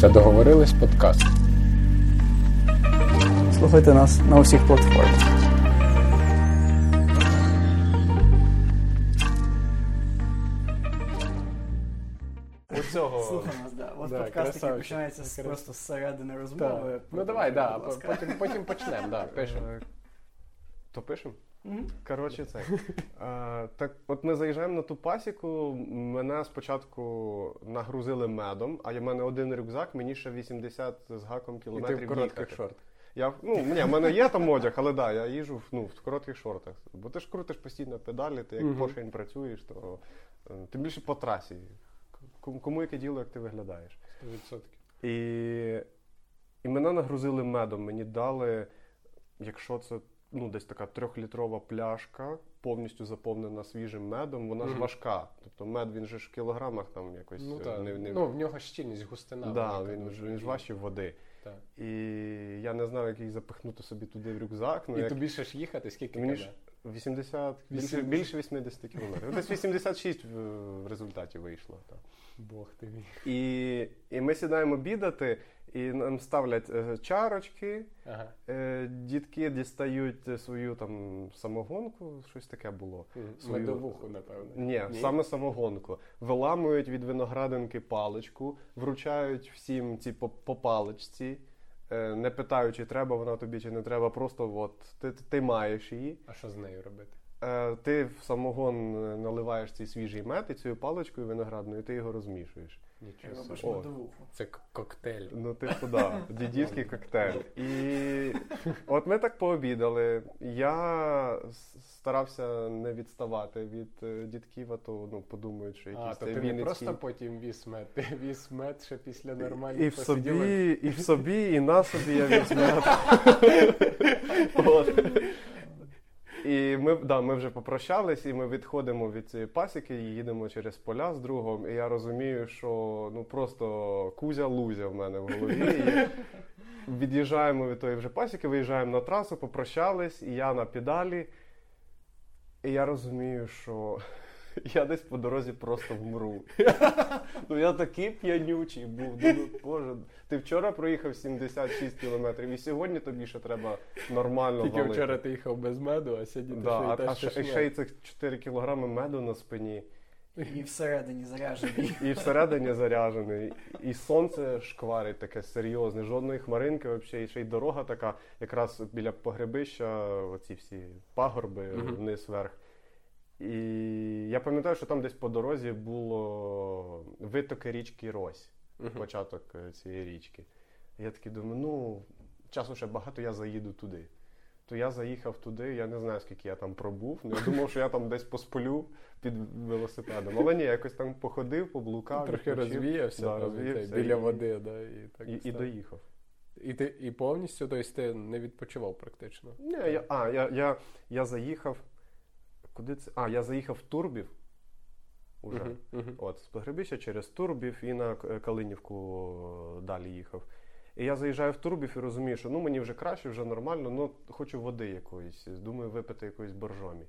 Це договорились подкаст. Слухайте нас на усіх платформах. Слухай нас, да. Вас Да, подкаст, починається з, просто зсередини Так. розмови. Ну давай, да, потім, потім почнемо, да, пишемо. То пишемо? Мгм. Коротше, це. Е, так, от ми заїжджаємо на ту пасіку. Мене спочатку нагрузили медом, а в мене один рюкзак, мені ще 80 з гаком І ти кілометрів в коротких шортах. Я, ну, ні, в мене є там одяг, але да, я їжджу в, ну, в коротких шортах. Бо ти ж крутиш постійно педалі, ти як Мгм. пошень працюєш, то е, тим більше по трасі. Кому, кому яке діло, як ти виглядаєш. 100%. І, і мене нагрузили медом. Мені дали, якщо це ну, десь така трьохлітрова пляшка, повністю заповнена свіжим медом, вона ж важка. Тобто мед він же ж в кілограмах там якось Ну е, так. не, не... Ну, в нього щільність, густина. да, велика він, ж- він ж важче води. Так. І я не знав, як її запихнути собі туди в рюкзак. Ну, І як... тобі ще ж їхати, скільки Мені ж 80, більше, 80. більше 80 кілометрів. Десь 86 в, в результаті вийшло. Так. Бог ти мій. І, і ми сідаємо обідати, і нам ставлять е, чарочки. Ага. Е, Дітки дістають свою там самогонку, щось таке було. Свою- Медовуху, напевно. Ні, саме самогонку. Виламують від виноградинки паличку, вручають всім ці по, по паличці, не питаючи, треба вона тобі чи не треба, просто от ти, ти маєш її. А що з нею робити? Е, Ти в самогон е, наливаєш цей свіжий мед і цією паличкою виноградною ти його розмішуєш. Нічого Робиш собі. О. медовуху. Це коктейль. Ну, типу, да, дідівський коктейль. І от ми так пообідали. Я старався не відставати від е, дідків, а то ну, подумають, що А, якісь то це ти не просто потім віз мед, ти віз мед ще після нормальних І в собі, і в собі, і на собі я візьму. От. І ми, да, ми вже попрощались, і ми відходимо від цієї пасіки, і їдемо через поля з другом. І я розумію, що ну просто кузя-лузя в мене в голові. І від'їжджаємо від тої вже пасіки, виїжджаємо на трасу, попрощались, і я на педалі. І я розумію, що я десь по дорозі просто вмру. Ну я такий п'янючий був. Думаю, боже, ти вчора проїхав 76 кілометрів, і сьогодні тобі ще треба нормально Тільки валити. вчора ти їхав без меду, а сьогодні Да, ти а, ще й а ще, ще й цих 4 кілограми меду на спині, І всередині заряджений. і всередині заряджений, і сонце шкварить таке серйозне, жодної хмаринки, взагалі, і ще й дорога така, якраз біля погребища, оці всі пагорби вниз вверх. І я пам'ятаю, що там десь по дорозі було витоки річки Рось, Мгм. початок е, цієї річки. І я такий думаю, ну, часу ще багато, я заїду туди. То я заїхав туди, я не знаю, скільки я там пробув. Ну, я думав, що я там десь посплю під велосипедом. Але ні, якось там походив, поблукав. Трохи відпочив. розвіявся, Да, розвіявся біля і- води, да, і так І, і доїхав. І ти і повністю, тобто ти не відпочивав практично. Ні, я, а, я, я, я заїхав. Куди це? А, я заїхав в Турбів. Уже. Uh-huh. От, з Погребища через Турбів і на Калинівку е, далі їхав. І я заїжджаю в Турбів і розумію, що ну мені вже краще, вже нормально, ну хочу води якоїсь. Думаю, випити якоїсь боржомі.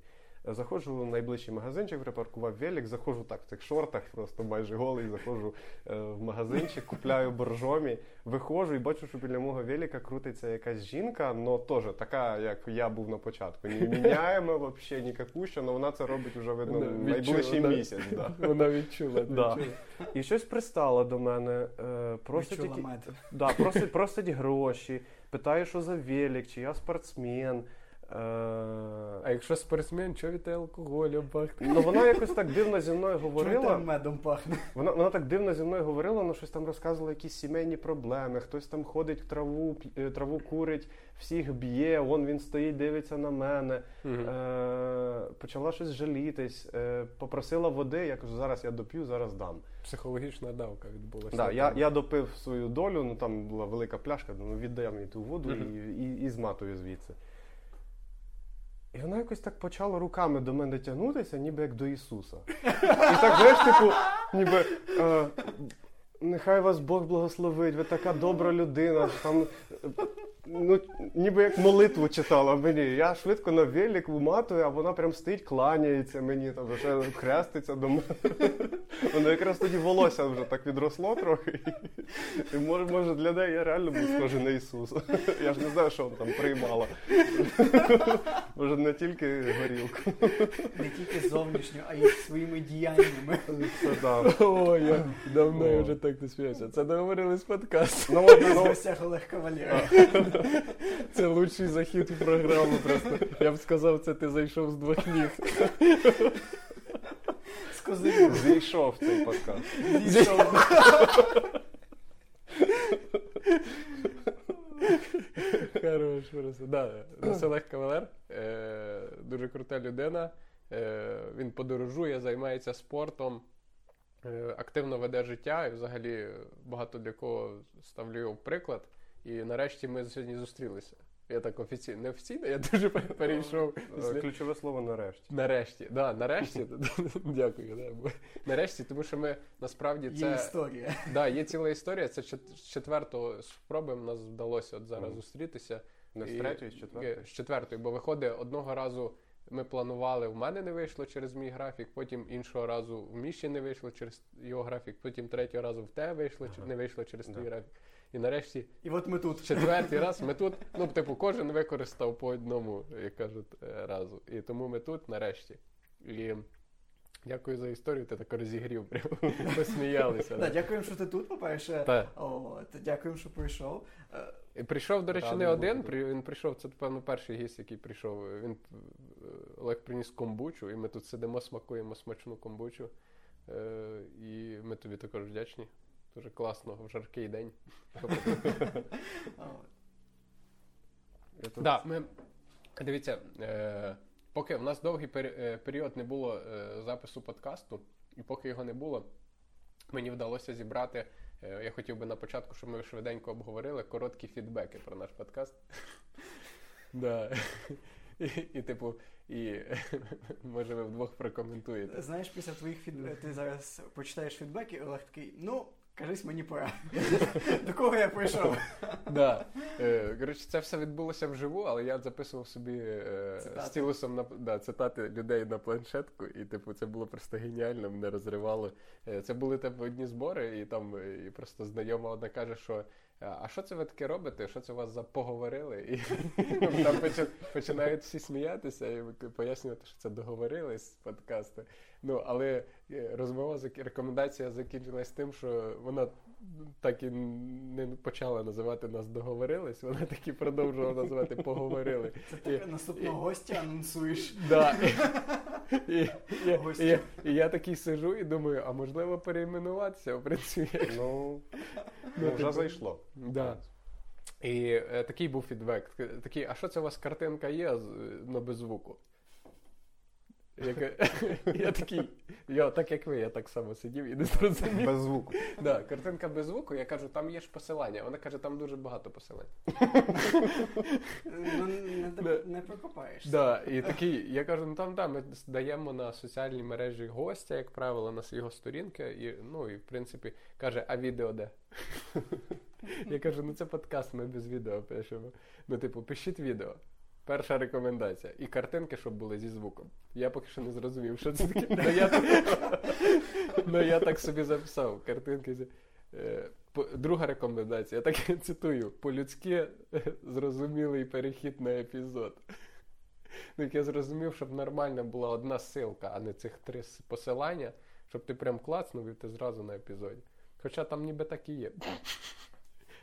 Е, Заходжу в найближчий магазинчик, припаркував велик, заходжу так в цих шортах, просто майже голий, заходжу е, в магазинчик, купляю боржомі, виходжу і бачу, що біля мого велика крутиться якась жінка, але теж така, як я був на початку. Не міняємо взагалі ніякуща, але вона це робить вже видно Вона найближчий відчула, місяць. Да. Вона відчула. Да. відчула. І щось пристало до мене, е, просить, Відчула які... да, просить, просить гроші, питає, що за велик, чи я спортсмен. Е... А якщо спортсмен, чого від тебе алкоголю пахне? Ну вона якось так дивно зі мною говорила. там медом пахне? Вона, вона так дивно зі мною говорила, ну щось там розказувала якісь сімейні проблеми. Хтось там ходить в траву, е, траву курить, всіх б'є, вон він стоїть, дивиться на мене. Е, почала щось жалітись, е, попросила води. Я кажу, зараз я доп'ю, зараз дам. Психологічна давка відбулася. Да, я, я допив свою долю, ну там була велика пляшка, думаю, віддай мені ту воду Мгм. і, і, і зматую звідси. І вона якось так почала руками до мене тягнутися, ніби як до Ісуса. І так, знаєш, типу, ніби. Е, Нехай вас Бог благословить, ви така добра людина. Там, ну, ніби як молитву читала мені. Я швидко на велик вматую, а вона прям стоїть, кланяється мені, там вже хреститься до мене. Воно якраз тоді волосся вже так відросло трохи. І може, може для неї я реально був схожий на Ісуса. Я ж не знаю, що вона там приймала. Може, не тільки горілку. Не тільки зовнішньо, а й своїми діяннями. Це да. О, я давно О. я вже так не сміявся. Це договорились подкаст. Ну, ну, Олег Кавалєра. Це лучший захід в програму. Просто я б сказав, це ти зайшов з двох ніг. З козирів. зійшов цей подкаст. Зійшов. Хорош просто. Да, Олег Кавалер, е, дуже крута людина. Е, він подорожує, займається спортом, е, активно веде життя і взагалі багато для кого ставлю його в приклад. І нарешті ми сьогодні зустрілися. Я так офіційно, не офіційно, я дуже перейшов. Е, Ключове слово нарешті. Нарешті, да, нарешті. Дякую. Да. бо- Нарешті, тому що ми насправді Є це історія. да, є ціла історія. Це чет- з четвертого спроби нас вдалося от зараз Мгм. зустрітися. Не з третьої, з четвертої. З четвертої, бо виходить, одного разу ми планували, в мене не вийшло через мій графік, потім іншого разу в Міші не вийшло через його графік, потім третього разу в тебе вийшло, Ага. не вийшло через Да. твій графік. І нарешті І от ми тут. четвертий раз ми тут, ну, типу, кожен використав по одному, як кажуть, е, разу. І тому ми тут нарешті. І дякую за історію, ти так розігрів, прям посміялися. Да, дякуємо, що ти тут, по-перше. Дякуємо, що прийшов. Е, Прийшов, до речі, не один. він прийшов, це, певно, перший гість, який прийшов. Він е, Олег приніс комбучу, і ми тут сидимо, смакуємо смачну комбучу. І ми тобі також вдячні. Дуже класно, в жаркий день. Да, ми, дивіться, е, поки в нас довгий е, період не було е, запису подкасту, і поки його не було, мені вдалося зібрати. я хотів би на початку, щоб ми швиденько обговорили короткі фідбеки про наш подкаст. Да. І, і, типу, і може ви вдвох прокоментуєте. Знаєш, після твоїх фід... ти зараз почитаєш фідбеки, Олег такий, ну, кажись, мені пора. До кого я прийшов? Да. Е, коротше, це все відбулося вживу, але я записував собі е, стілусом на да, цитати людей на планшетку, і типу це було просто геніально, мене розривало. Е, це були типу, одні збори, і там е, і просто знайома одна каже, що. А що це ви таке робите? Що це у вас за поговорили? І там починають всі сміятися і пояснювати, що це договорились подкасти. Ну, але е, розмова рекомендація закінчилась тим, що вона так і не почала називати нас договорились, вона так і продовжувала називати поговорили. Це ти наступного гостя анонсуєш. І, я такий сижу і думаю, а можливо перейменуватися, в принципі. Ну, Ну, вже типу, зайшло. Да. І е, такий був фідбек. Такий, а що це у вас картинка є, з- ну без звуку? Я, я такий, я, так як ви, я так само сидів і не зрозумів. Без звуку. Да, картинка без звуку, я кажу, там є ж посилання. Вона каже, там дуже багато посилань. Ну, не, не прокопаєшся. Да, і такий, я кажу, ну там да, ми даємо на соціальні мережі гостя, як правило, на його сторінки. І, ну і в принципі каже, а відео де? Я кажу, ну це подкаст, ми без відео пишемо. Ну, типу, пишіть відео. Перша рекомендація. І картинки, щоб були зі звуком. Я поки що не зрозумів, що це таке. Ну я, ну, я так собі записав. Картинки. зі- Е, Друга рекомендація, я так цитую: по-людськи е, зрозумілий перехід на епізод. Ну, я зрозумів, щоб нормально була одна ссылка, а не цих три посилання, щоб ти прям клацнув і ти зразу на епізоді. Хоча там ніби так і є.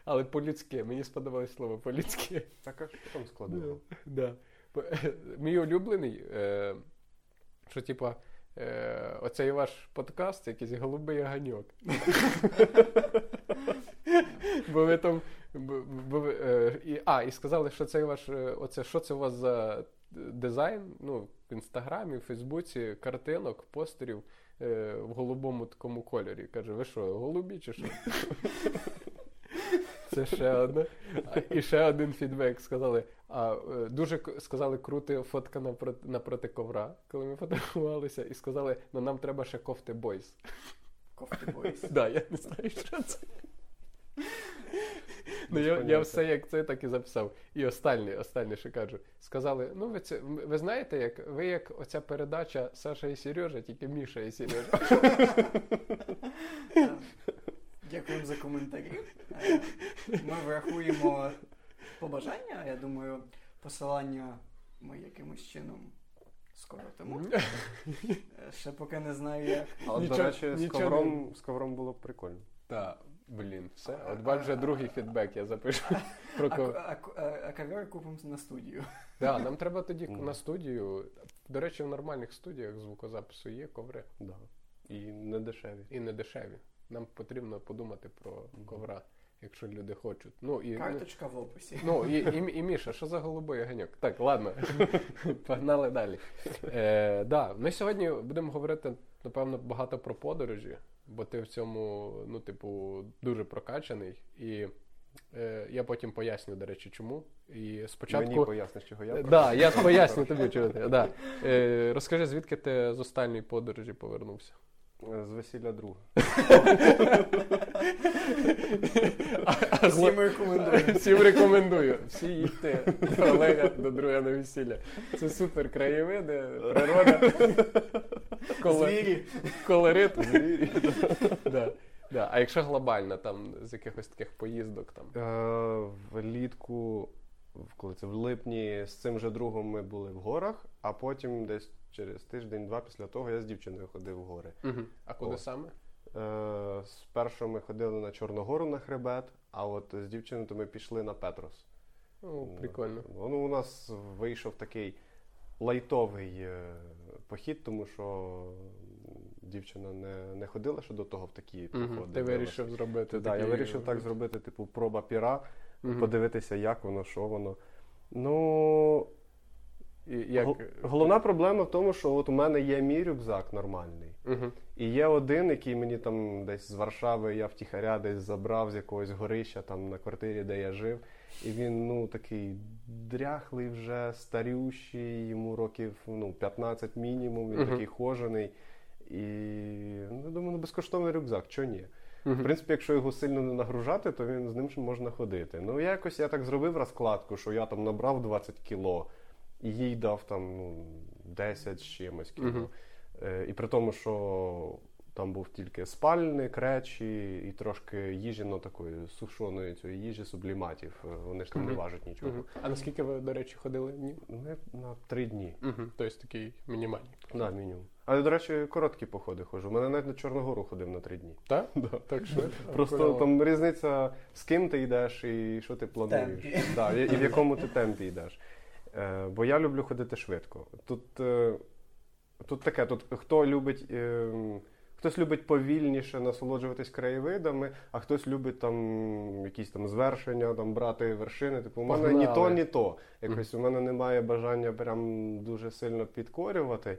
Але по-людськи, мені сподобалось слово по-людськи. Так а що там складно? Да. Е, Мій улюблений, е, що типа. Е, оцей ваш подкаст, якийсь голубий ганьок. Бо ви там. а, і сказали, що цей ваш. Оце, що це у вас за дизайн? Ну, в інстаграмі, в Фейсбуці, картинок, постерів в голубому такому кольорі. Каже, ви що, голубі чи що? Це ще одне. І ще один фідбек. Сказали, а, е, дуже сказали, крута фотка напроти, напроти ковра, коли ми фотографувалися, і сказали, ну нам треба ще кофти бойс. Кофти бойс. Да, я не знаю, що це. Ну, я, я все як це, так і записав. І останнє, останнє, що кажу. Сказали: ну ви це ви знаєте, як ви як оця передача Саша і Сережа, тільки Міша і Сережа. Дякуємо за коментарі. Е, Ми врахуємо побажання. Я думаю, посилання ми якимось чином скоротимо. Е, Ще поки не знаю як. Але, Нічого- до речі, з ковром, з ковром було б прикольно. Та, блін, все. От бач, вже другий фідбек я запишу. Про А, кого. а, а, а ковер купимо на студію. Да, нам треба тоді на студію. До речі, в нормальних студіях звукозапису є коври Да. І не дешеві. і не дешеві. Нам потрібно подумати про ковра, якщо люди хочуть. Ну і Карточка в описі. ну і, і, і Міша, що за голубий огоньок? Так, ладно, погнали далі. Е, да, ми сьогодні будемо говорити, напевно, багато про подорожі, бо ти в цьому, ну, типу, дуже прокачаний. І е, я потім поясню, до речі, чому. І спочатку. Мені поясниш, чого я да, я поясню тобі, чого ти. Да. Е, розкажи, звідки ти з останньої подорожі повернувся? З весілля друга. Всім рекомендую. Всім рекомендую. Всі їдьте до Олега до друга на весілля. Це супер краєвиди, природа, Звірі. колорит. Да. Да. А якщо глобально, там з якихось таких поїздок там. Е, Влітку, коли це в липні, з цим же другом ми були в горах, а потім десь через тиждень-два після того я з дівчиною ходив в гори. Угу. А куди О. саме? Е, Спершу ми ходили на Чорногору на хребет, а от з дівчиною то ми пішли на Петрос. Ну, прикольно. Ну, у нас вийшов такий лайтовий е, похід, тому що дівчина не, не ходила ще до того в такі Мгм. походи. Ти вирішив зробити Так, я вирішив так зробити, типу, проба піра, Мгм. подивитися, як воно, що воно. Ну, як... головна проблема в тому, що от у мене є мій рюкзак нормальний. Угу. І є один, який мені там десь з Варшави я втіхаря десь забрав з якогось горища там на квартирі, де я жив. І він ну такий дряхлий вже, старющий, йому років ну, 15 мінімум, він Мгм. такий хожений. І ну, думаю, ну безкоштовний рюкзак, чого ні? В принципі, якщо його сильно не нагружати, то він з ним можна ходити. Ну, якось я так зробив розкладку, що я там набрав 20 кіло, і їй дав там ну, 10 з чимось кіло. Мгм. Е, І при тому, що там був тільки спальник, речі і трошки їжі, ну такої сушеної цієї їжі, субліматів. Е, Вони ж там не важать нічого. Мгм. А наскільки ви, до речі, ходили днів? Ми на три дні. Тобто такий мінімальний. Да, мінімум. Але, до речі, короткі походи ходжу. У мене навіть на Чорногору ходив на три дні. Так? Так швидко. Просто там різниця, з ким ти йдеш і що ти плануєш. Темпі. Да, і, і в якому ти темпі йдеш. Е, бо я люблю ходити швидко. Тут, е, тут таке, тут хто любить. Е, Хтось любить повільніше насолоджуватись краєвидами, а хтось любить там якісь там звершення, там брати вершини. Типу, у мене ні то, ні то. Якось у мене немає бажання прям дуже сильно підкорювати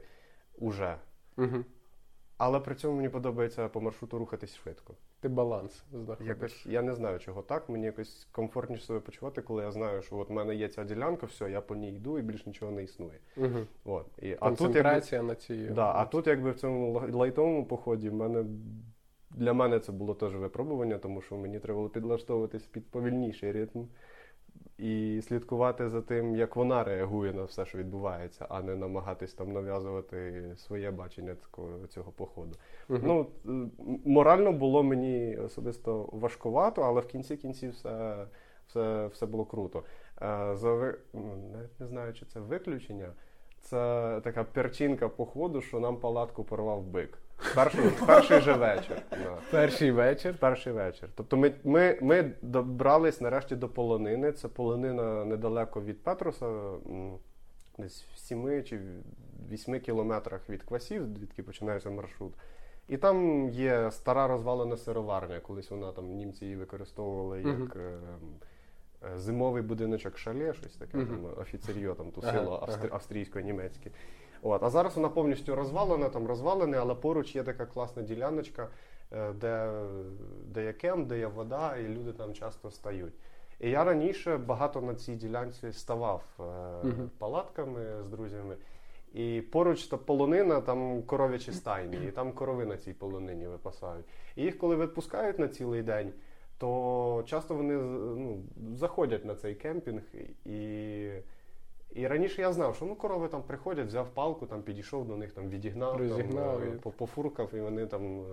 уже. Мгм. Але при цьому мені подобається по маршруту рухатись швидко. Ти баланс знаходиш. Якось я не знаю, чого так. Мені якось комфортніше себе почувати, коли я знаю, що от в мене є ця ділянка, все, я по ній йду і більш нічого не існує. Угу. От. І, а тут, якби, на цій. да, а тут, якби в цьому лайтовому поході, в мене для мене це було теж випробування, тому що мені треба було підлаштовуватись під повільніший ритм і слідкувати за тим, як вона реагує на все, що відбувається, а не намагатись там нав'язувати своє бачення такого цього походу. Мгм. Ну, морально було мені особисто важкувато, але в кінці кінців все, все, все було круто. Е, За, ну, навіть не знаю, чи це виключення. Це така перчинка походу, що нам палатку порвав бик. Перший, перший же вечір. Да. Перший вечір. Перший вечір. Тобто ми, ми, ми добрались нарешті до полонини. Це полонина недалеко від Петроса, десь в 7 чи 8 кілометрах від Квасів, звідки починається маршрут. І там є стара розвалена сироварня. Колись вона там німці її використовували як е, зимовий будиночок шале, щось таке, Мгм. там офіцер'йо там тусило австр- австрійсько-німецьке. От. А зараз вона повністю розвалена, там розвалене, але поруч є така класна діляночка, е, де, де є кемп, де є вода, і люди там часто стають. І я раніше багато на цій ділянці ставав е, палатками з друзями. І поруч та полонина, там коров'ячі стайні, і там корови на цій полонині випасають. І їх, коли відпускають на цілий день, то часто вони ну, заходять на цей кемпінг. І і раніше я знав, що ну корови там приходять, взяв палку, там підійшов до них, там відігнав, Розігнав, там, і... пофуркав, і вони там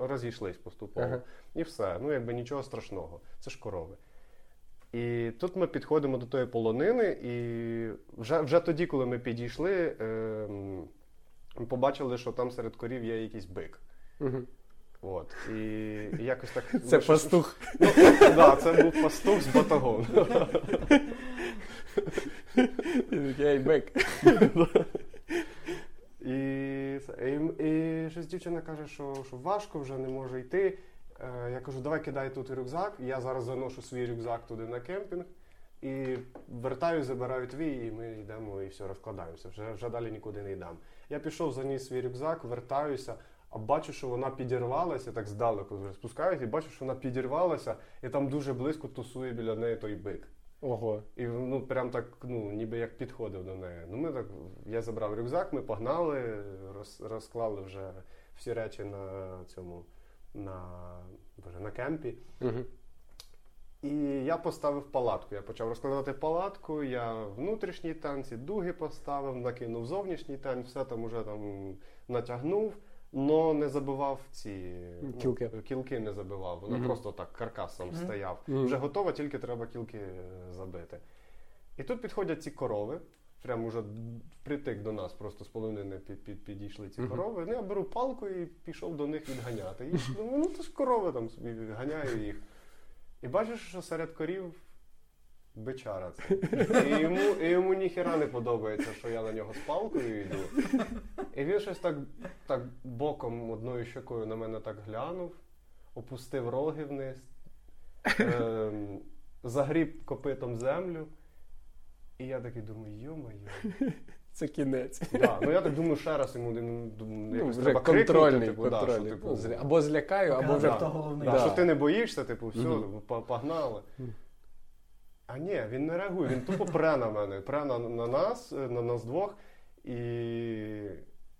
розійшлись поступово. Ага. І все. Ну якби нічого страшного. Це ж корови. І тут ми підходимо до тої полонини, і вже вже тоді, коли ми підійшли, е, ми побачили, що там серед корів є якийсь бик. Угу. От. І, і якось так. Це ну, пастух. Ну, да, Це був пастух з батагом. Ей, бик. І, і, і щось дівчина каже, що, що важко вже не може йти. Е, я кажу, давай кидай тут рюкзак. Я зараз заношу свій рюкзак туди на кемпінг і вертаю, забираю твій, і ми йдемо і все, розкладаємося. Вже вже далі нікуди не йдемо. Я пішов, заніс свій рюкзак, вертаюся, а бачу, що вона підірвалася, так здалеку вже спускаюся, і бачу, що вона підірвалася, і там дуже близько тусує біля неї той бик. Ого. І ну прям так, ну ніби як підходив до неї. Ну ми так, я забрав рюкзак, ми погнали, роз, розклали вже всі речі на цьому на боже, на кемпі. Угу. І я поставив палатку. Я почав розкладати палатку, я внутрішній танці, дуги поставив, накинув зовнішній танць, все там уже там натягнув, але не забивав ці кілки, ну, кілки не забивав. Воно mm просто так каркасом mm стояв. mm Вже готово, тільки треба кілки е, забити. І тут підходять ці корови. Прямо вже притик до нас, просто з половини під, під, підійшли ці корови. Ну, я беру палку і пішов до них відганяти. І думаю, ну це ж корови там собі ганяю їх. І бачиш, що серед корів бичара це. І йому і йому ніхіра не подобається, що я на нього з палкою йду. І він щось так так боком одною щокою на мене так глянув, опустив роги вниз, е, загріб копитом землю. І я такий думаю, йо-моє. Це кінець. Да, ну я так думаю, ще раз йому ну, ну якось вже треба контрольний, крикнути, типу, контрольний. Да, що, типу, або злякаю, або вже головний. Да, Да. Що ти не боїшся, типу, все, Мгм. погнали. А ні, він не реагує, він тупо пре на мене, пре на, на нас, е, на нас двох, і,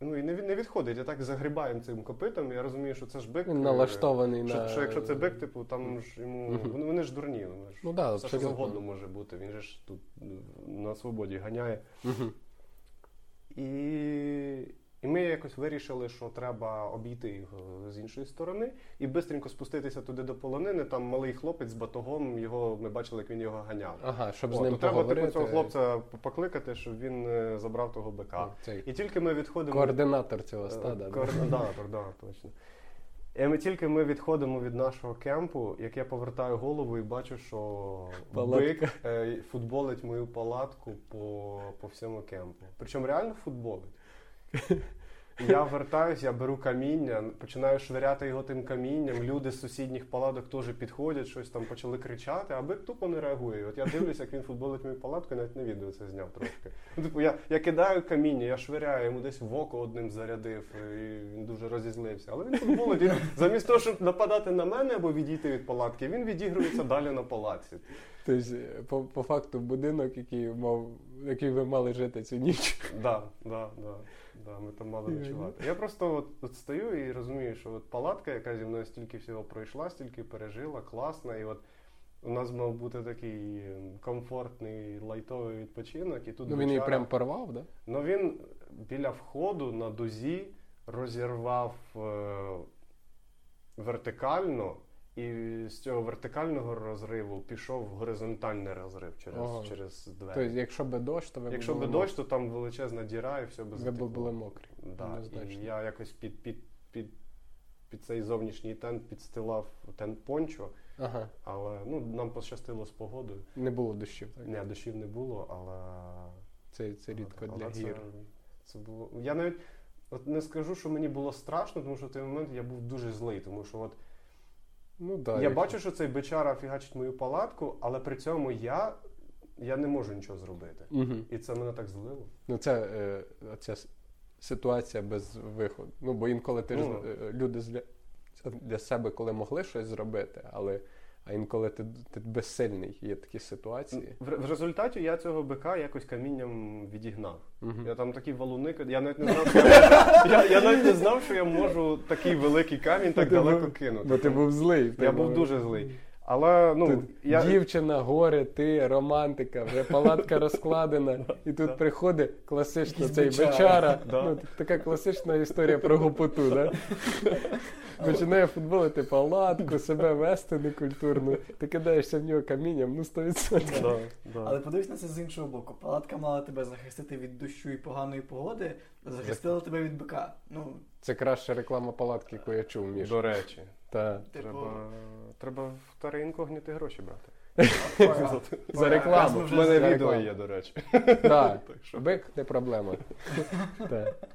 ну, і не, не відходить. Я так загрібаємо цим копитом, я розумію, що це ж бик. Він е, налаштований Що, на. що якщо це бик, типу, там ж йому. Вони, вони ж дурні. Вони ж, Ну да, все що завгодно може бути. Він же ж тут е, на свободі ганяє. І, і ми якось вирішили, що треба обійти їх е, з іншої сторони і швидко спуститися туди до полонини. Там малий хлопець з батогом, його ми бачили, як він його ганяв. Ага, щоб О, з ним то треба типу, цього хлопця покликати, щоб він е, забрав того бика. Цей І тільки ми відходимо. координатор цього Е, стада. Координатор, да, точно. І ми тільки ми відходимо від нашого кемпу, як я повертаю голову і бачу, що Палатка. бик футболить мою палатку по, по всьому кемпу. Причому реально футболить. Я вертаюсь, я беру каміння, починаю швиряти його тим камінням. Люди з сусідніх палаток теж підходять, щось там почали кричати, а бик тупо не реагує. От я дивлюся, як він футболить мою палатку, і навіть на відео це зняв трошки. Ну, типу, я, я кидаю каміння, я швиряю, йому десь в око одним зарядив, і він дуже розізлився. Але він футболить. Він, замість того, щоб нападати на мене або відійти від палатки, він відігрується далі на палатці. Тобто, е, по, по факту, будинок, який мав, який ви мали жити цю ніч. Да, да, да, да, ми там мали ночувати. Я просто от, от стою і розумію, що от палатка, яка зі мною стільки всього пройшла, стільки пережила, класна. І от у нас мав бути такий ем, комфортний лайтовий відпочинок. І тут Ну він її прям порвав, да? Ну він біля входу на дузі розірвав е, вертикально, і з цього вертикального розриву пішов горизонтальний розрив через, Ага. через двері. Тобто, якщо би дощ, то ви Якщо би дощ, то там величезна діра і все би мокрі. ви б були мокрі. Да, і я якось під, під, під, під цей зовнішній тент підстилав тент пончо, Ага, але ну, нам пощастило з погодою. не було дощів. Так? Ні, дощів не було, але Це, це рідко але для це, гір. Це було. Я навіть от не скажу, що мені було страшно, тому що в той момент я був дуже злий, тому що от Ну, да, я якщо- бачу, що цей бичара фігачить мою палатку, але при цьому я, я не можу нічого зробити. Угу. І це мене так злило. Ну, це е, ця ситуація без виходу. Ну, бо інколи ти ж Ну. е, люди для, для себе, коли могли щось зробити, але а інколи ти, ти безсильний. Є такі ситуації. В, в результаті я цього бика якось камінням відігнав. Угу. Я там такі валуни, я навіть не знав, що я, я, я навіть не знав, що я можу такий великий камінь так ти далеко був- кинути. Бо ти був злий. Я був дуже злий. Але ну, Тут я... Дівчина, горе, ти, романтика, вже палатка розкладена, і тут приходить класично цей бичара. Ну, така класична історія про гопоту, да? Починає футболити палатку, себе вести некультурно, ти кидаєшся в нього камінням, ну 100%. Да, да. Але подивись на це з іншого боку. Палатка мала тебе захистити від дощу і поганої погоди, захистила тебе від бика. Ну, Це краща реклама палатки, яку я чув, Міш. До речі, Та. типу, треба, треба в таре інкогніти гроші брати. За рекламу. У мене відео є, до речі. Так, бик не проблема.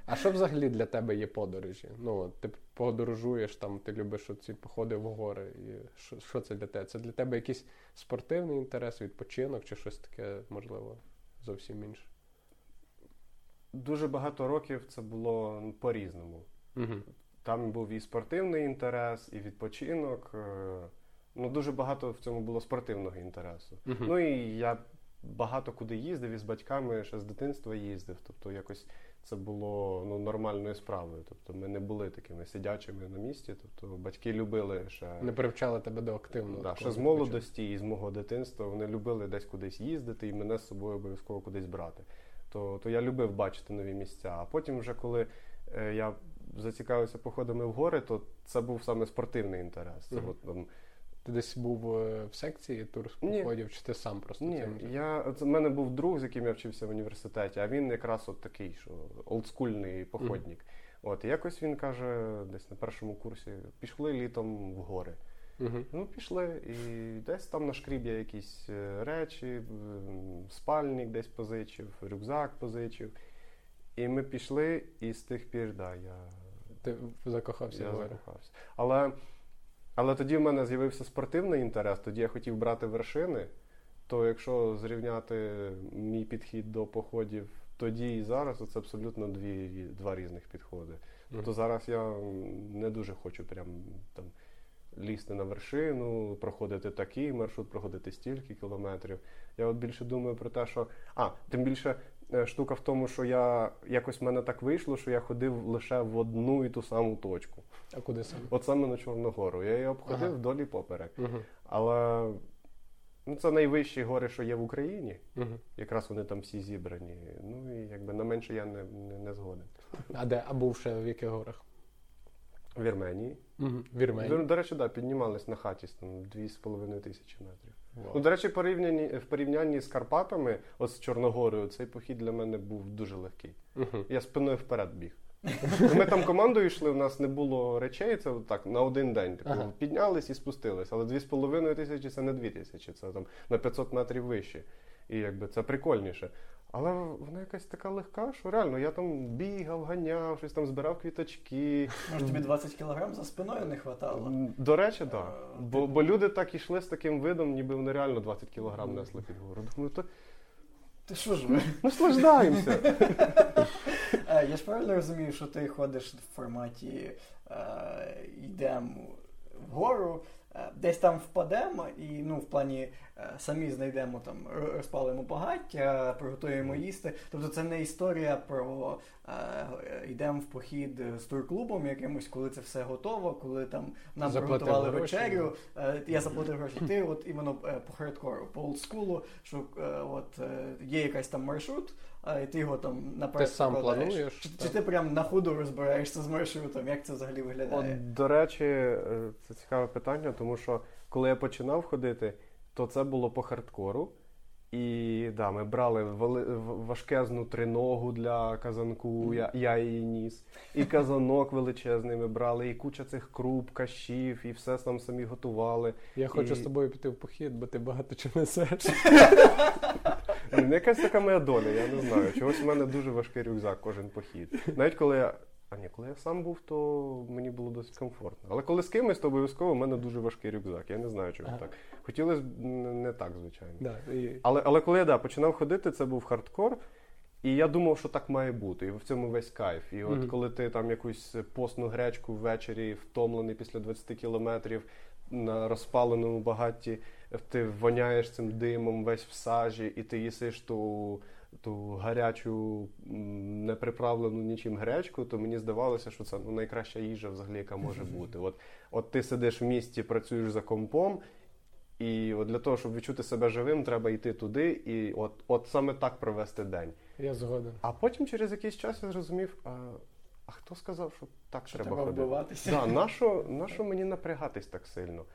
А що взагалі для тебе є подорожі? Ну, ти подорожуєш там, ти любиш ці походи в гори. І що, що це для тебе? Це для тебе якийсь спортивний інтерес, відпочинок чи щось таке, можливо, зовсім інше? Дуже багато років це було по-різному. Угу. Там був і спортивний інтерес, і відпочинок. е, Ну, дуже багато в цьому було спортивного інтересу. Угу. Ну і я багато куди їздив і з батьками ще з дитинства їздив. Тобто якось це було ну, нормальною справою. Тобто ми не були такими сидячими на місці. Тобто батьки любили ще, Не привчали тебе до активного. да, ще з молодості і з мого дитинства. Вони любили десь кудись їздити і мене з собою обов'язково кудись брати. То, то я любив бачити нові місця. А потім, вже коли е, я зацікавився походами в гори, то це був саме спортивний інтерес. Це Мгм. от, там, Ти десь був е, в секції тур Ні. чи ти сам просто Ні, цим? я це в мене був друг, з яким я вчився в університеті, а він якраз от такий, що олдскульний походник. От і якось він каже, десь на першому курсі пішли літом в гори. Угу. Ну, пішли, і десь там на шкріб я якісь е, речі, спальник десь позичив, рюкзак позичив. І ми пішли, і з тих пір, да, я, Ти закохався я в закохався. Але, але тоді в мене з'явився спортивний інтерес, тоді я хотів брати вершини. То якщо зрівняти мій підхід до походів тоді і зараз, то це абсолютно дві, два різних підходи. Мгм. То зараз я не дуже хочу прям там лізти на вершину, проходити такий маршрут, проходити стільки кілометрів. Я от більше думаю про те, що. А, тим більше штука в тому, що я якось в мене так вийшло, що я ходив лише в одну і ту саму точку. А куди саме? От саме на Чорногору. Я її обходив Ага. вдоль і поперек. Угу. Але ну, це найвищі гори, що є в Україні. Угу. Якраз вони там всі зібрані. Ну і якби на менше я не, не, не згоден. А де? А був ще в яких горах? В Вірменії. Угу. В Вірменії. До, до речі, да, піднімались на хаті там 2,5 тисячі метрів. Вау. Ну, до речі, порівнянні, в порівнянні з Карпатами, от з Чорногорою, цей похід для мене був дуже легкий. Мгм. Я спиною вперед біг. Ми там командою йшли, у нас не було речей, це так на один день. Типу, Ага. Піднялись і спустились. Але 2,5 тисячі це не 2 тисячі, це там на 500 метрів вище. І якби це прикольніше. Але вона якась така легка, що реально я там бігав, ганяв, щось там збирав квіточки. Може тобі 20 кілограм за спиною не хватало? До речі, так. Да. Е, Бо, бо люди так ішли з таким видом, ніби вони реально 20 кілограм несли під гору. Думаю, то Ти що ж ви? наслаждаємося. Е, Я ж правильно розумію, що ти ходиш в форматі е, йдемо вгору, десь там впадемо, і ну, в плані е, самі знайдемо там, розпалимо багаття, приготуємо їсти. Тобто це не історія про е, йдемо в похід з турклубом якимось, коли це все готово, коли там нам Заплатив приготували гроші. вечерю. Е, я заплатив гроші. Ти от іменно е, по хардкору, по олдскулу, що е, от е, є якась там маршрут, а і ти його там наперед Ти сам плануєш, Чи, чи ти прям на ходу розбираєшся з маршрутом? Як це взагалі виглядає? От, до речі, е, це цікаве питання, тому що коли я починав ходити, то це було по хардкору. І да, ми брали вели- важкезну триногу для казанку, я, я її ніс. І казанок величезний ми брали, і куча цих круп, кашів, і все там самі готували. Я хочу з тобою піти в похід, бо ти багато чого несеш. Якась така моя доля, я не знаю. Чогось у мене дуже важкий рюкзак кожен похід. Навіть коли я. А ні, коли я сам був, то мені було досить комфортно. Але коли з кимось, то обов'язково у мене дуже важкий рюкзак. Я не знаю, чого Ага. так. Хотілося б не, так, звичайно. Да, і... Але, але коли я да, починав ходити, це був хардкор. І я думав, що так має бути, і в цьому весь кайф. І от Мгм. коли ти там якусь постну гречку ввечері, втомлений після 20 кілометрів на розпаленому багатті, ти воняєш цим димом весь в сажі, і ти їсиш ту, ту гарячу, м, не приправлену нічим гречку, то мені здавалося, що це ну, найкраща їжа взагалі, яка може бути. От, от ти сидиш в місті, працюєш за компом. І от для того, щоб відчути себе живим, треба йти туди, і от, от саме так провести день. Я згоден. А потім через якийсь час я зрозумів, а, а хто сказав, що так Що треба треба ходити? вбиватися. Да, нащо, нащо мені напрягатись так сильно?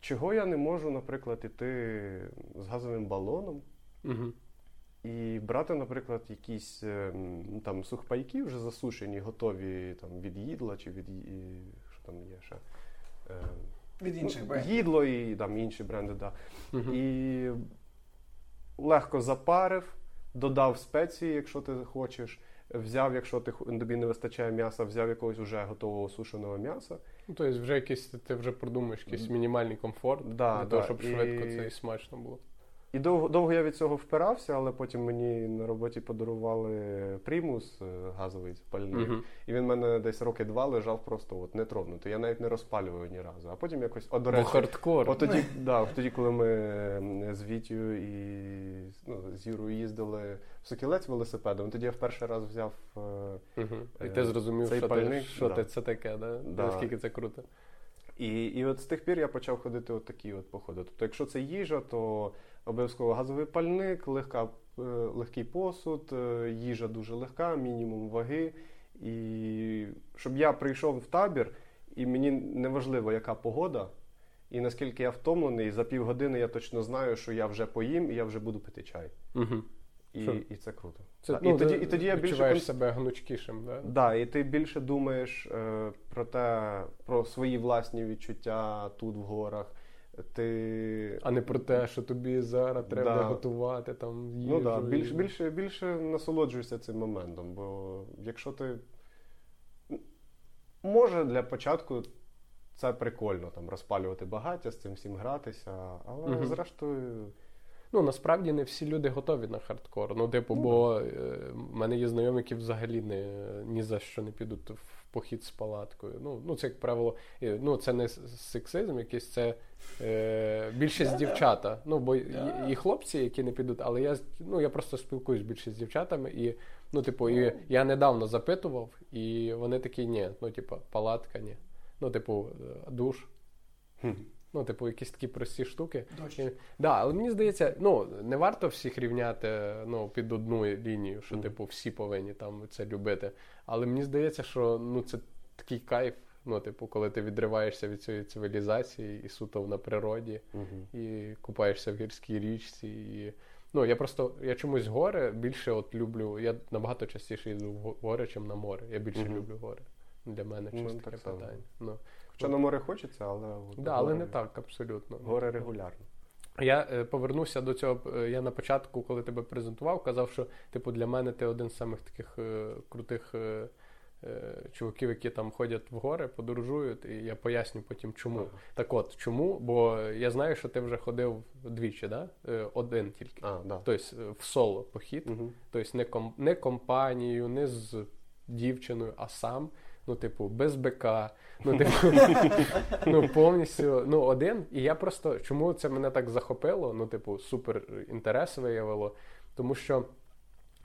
Чого я не можу, наприклад, іти з газовим балоном Угу. і брати, наприклад, якісь ем, там сухпайки вже засушені, готові там від їдла чи від і- що там є ще. Е, Від інших ну, брендів. їдло і там інші бренди, да. Угу. І легко запарив, додав спеції, якщо ти хочеш. Взяв, якщо ти тобі не вистачає м'яса, взяв якогось вже готового сушеного м'яса. Ну, тобто вже якийсь ти вже продумаєш якийсь мінімальний комфорт Да, для да, того, щоб і- швидко це і смачно було. І довго, довго я від цього впирався, але потім мені на роботі подарували примус е, газовий пальник. Угу. І він в мене десь роки два лежав просто от нетронутий. Я навіть не розпалював ні разу. А потім якось, о, до речі, хардкор. От тоді, да, тоді, коли ми з Вітю і ну, з Юрою їздили в Сокілець велосипедом, тоді я в перший раз взяв. е, Угу. І Е, ти зрозумів, цей що, ти, пальник, що да. ти це таке, да? Да. наскільки це круто. І, і от з тих пір я почав ходити от такі от походи. Тобто, якщо це їжа, то обов'язково газовий пальник, легка, е, легкий посуд, е, їжа дуже легка, мінімум ваги. І щоб я прийшов в табір, і мені не важливо, яка погода, і наскільки я втомлений, за півгодини я точно знаю, що я вже поїм і я вже буду пити чай. Угу. І, і це круто. Це, ну, і, тоді, і тоді я більше конс- себе гнучкішим, да? Да, і ти більше думаєш е, про те, про свої власні відчуття тут в горах. Ти а не про те, що тобі зараз треба Да. готувати там їжу. ну, да, і- більш, більше, більше насолоджуєшся цим моментом. Бо якщо ти може для початку це прикольно там розпалювати багаття, з цим всім гратися, але Мгм. зрештою. Ну насправді не всі люди готові на хардкор. Ну, типу, Ну, бо е, в мене є знайомі, які взагалі не ні за що не підуть в похід з палаткою. Ну, ну це як правило, ну це не сексизм, якийсь це е, більшість дівчата. Ну бо і, і хлопці, які не підуть, але я ну я просто спілкуюсь більше з дівчатами, і ну, типу, і я недавно запитував, і вони такі, ні, ну, типу, палатка, ні. Ну, типу, е, душ. Ну, типу, якісь такі прості штуки. Дощ. І- Да, але мені здається, ну не варто всіх рівняти ну, під одну лінію, що Мгм. типу всі повинні там це любити. Але мені здається, що ну це такий кайф. Ну, типу, коли ти відриваєшся від цієї цивілізації і суто на природі, Мгм. і купаєшся в гірській річці. І... Ну, я просто я чомусь гори більше от люблю. Я набагато частіше йду в го- гори, чим на море. Я більше Мгм. люблю гори. Для мене Ну, щось так таке само. питання. Ну, Хоча на море хочеться, але от да, але гори- не так абсолютно. Гори регулярно. Я е, повернуся до цього. е, Я на початку, коли тебе презентував, казав, що типу для мене ти один з самих таких е, крутих е, чуваків, які там ходять в гори, подорожують, і я поясню потім, чому. Ага. Так от, чому? Бо я знаю, що ти вже ходив двічі, да? Е, один тільки. А, да. Тобто е, в соло похід, Мгм. тобто не, ком, не компанією, не з дівчиною, а сам. Ну, типу, без БК, ну, типу, ну, повністю ну, один. І я просто чому це мене так захопило? Ну, типу, супер інтерес виявило. Тому що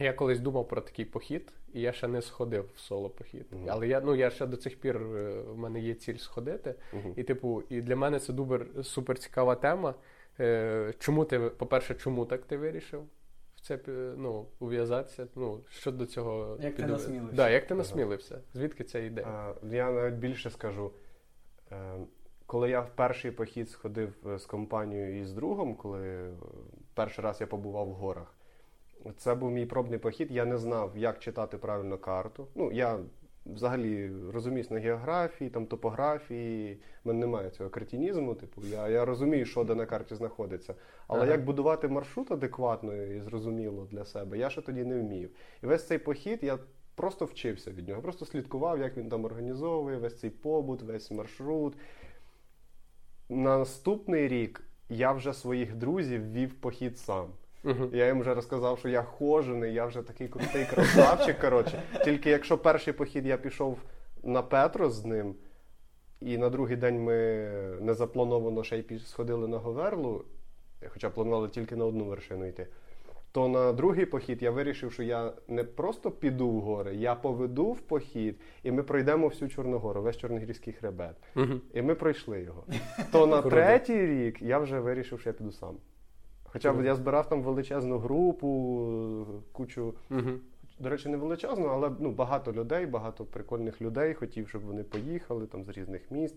я колись думав про такий похід, і я ще не сходив в соло похід. Мгм. Але я ну я ще до цих пір е, в мене є ціль сходити. Мгм. І, типу, і для мене це дубер супер цікава тема. Е, чому ти, по-перше, чому так ти вирішив в це ну, ув'язатися? Ну, що до цього Як ти насмілився? Да, як ти Ага. насмілився? Звідки ця ідея? А, Я навіть більше скажу. Е, Коли я в перший похід сходив е, з компанією і з другом, коли е, перший раз я побував в горах, це був мій пробний похід. Я не знав, як читати правильно карту. Ну, я взагалі розуміюсь на географії, там топографії. В мене немає цього кретінізму. Типу, я, я розумію, що де на карті знаходиться. Але Ага. як будувати маршрут адекватно і зрозуміло для себе, я ще тоді не вмів. І весь цей похід я просто вчився від нього. Просто слідкував, як він там організовує, весь цей побут, весь маршрут. На наступний рік я вже своїх друзів вів похід сам. Угу. Я їм вже розказав, що я хожений, я вже такий крутий красавчик. Коротше. Тільки якщо перший похід я пішов на Петрос з ним, і на другий день ми незаплановано ще й сходили на Говерлу, хоча планували тільки на одну вершину йти. то на другий похід я вирішив, що я не просто піду в гори, я поведу в похід, і ми пройдемо всю Чорногору, весь Чорногірський хребет. Угу. І ми пройшли його. То на третій рік я вже вирішив, що я піду сам. Хоча б я збирав там величезну групу, кучу, Угу. до речі, не величезну, але ну, багато людей, багато прикольних людей, хотів, щоб вони поїхали там з різних міст.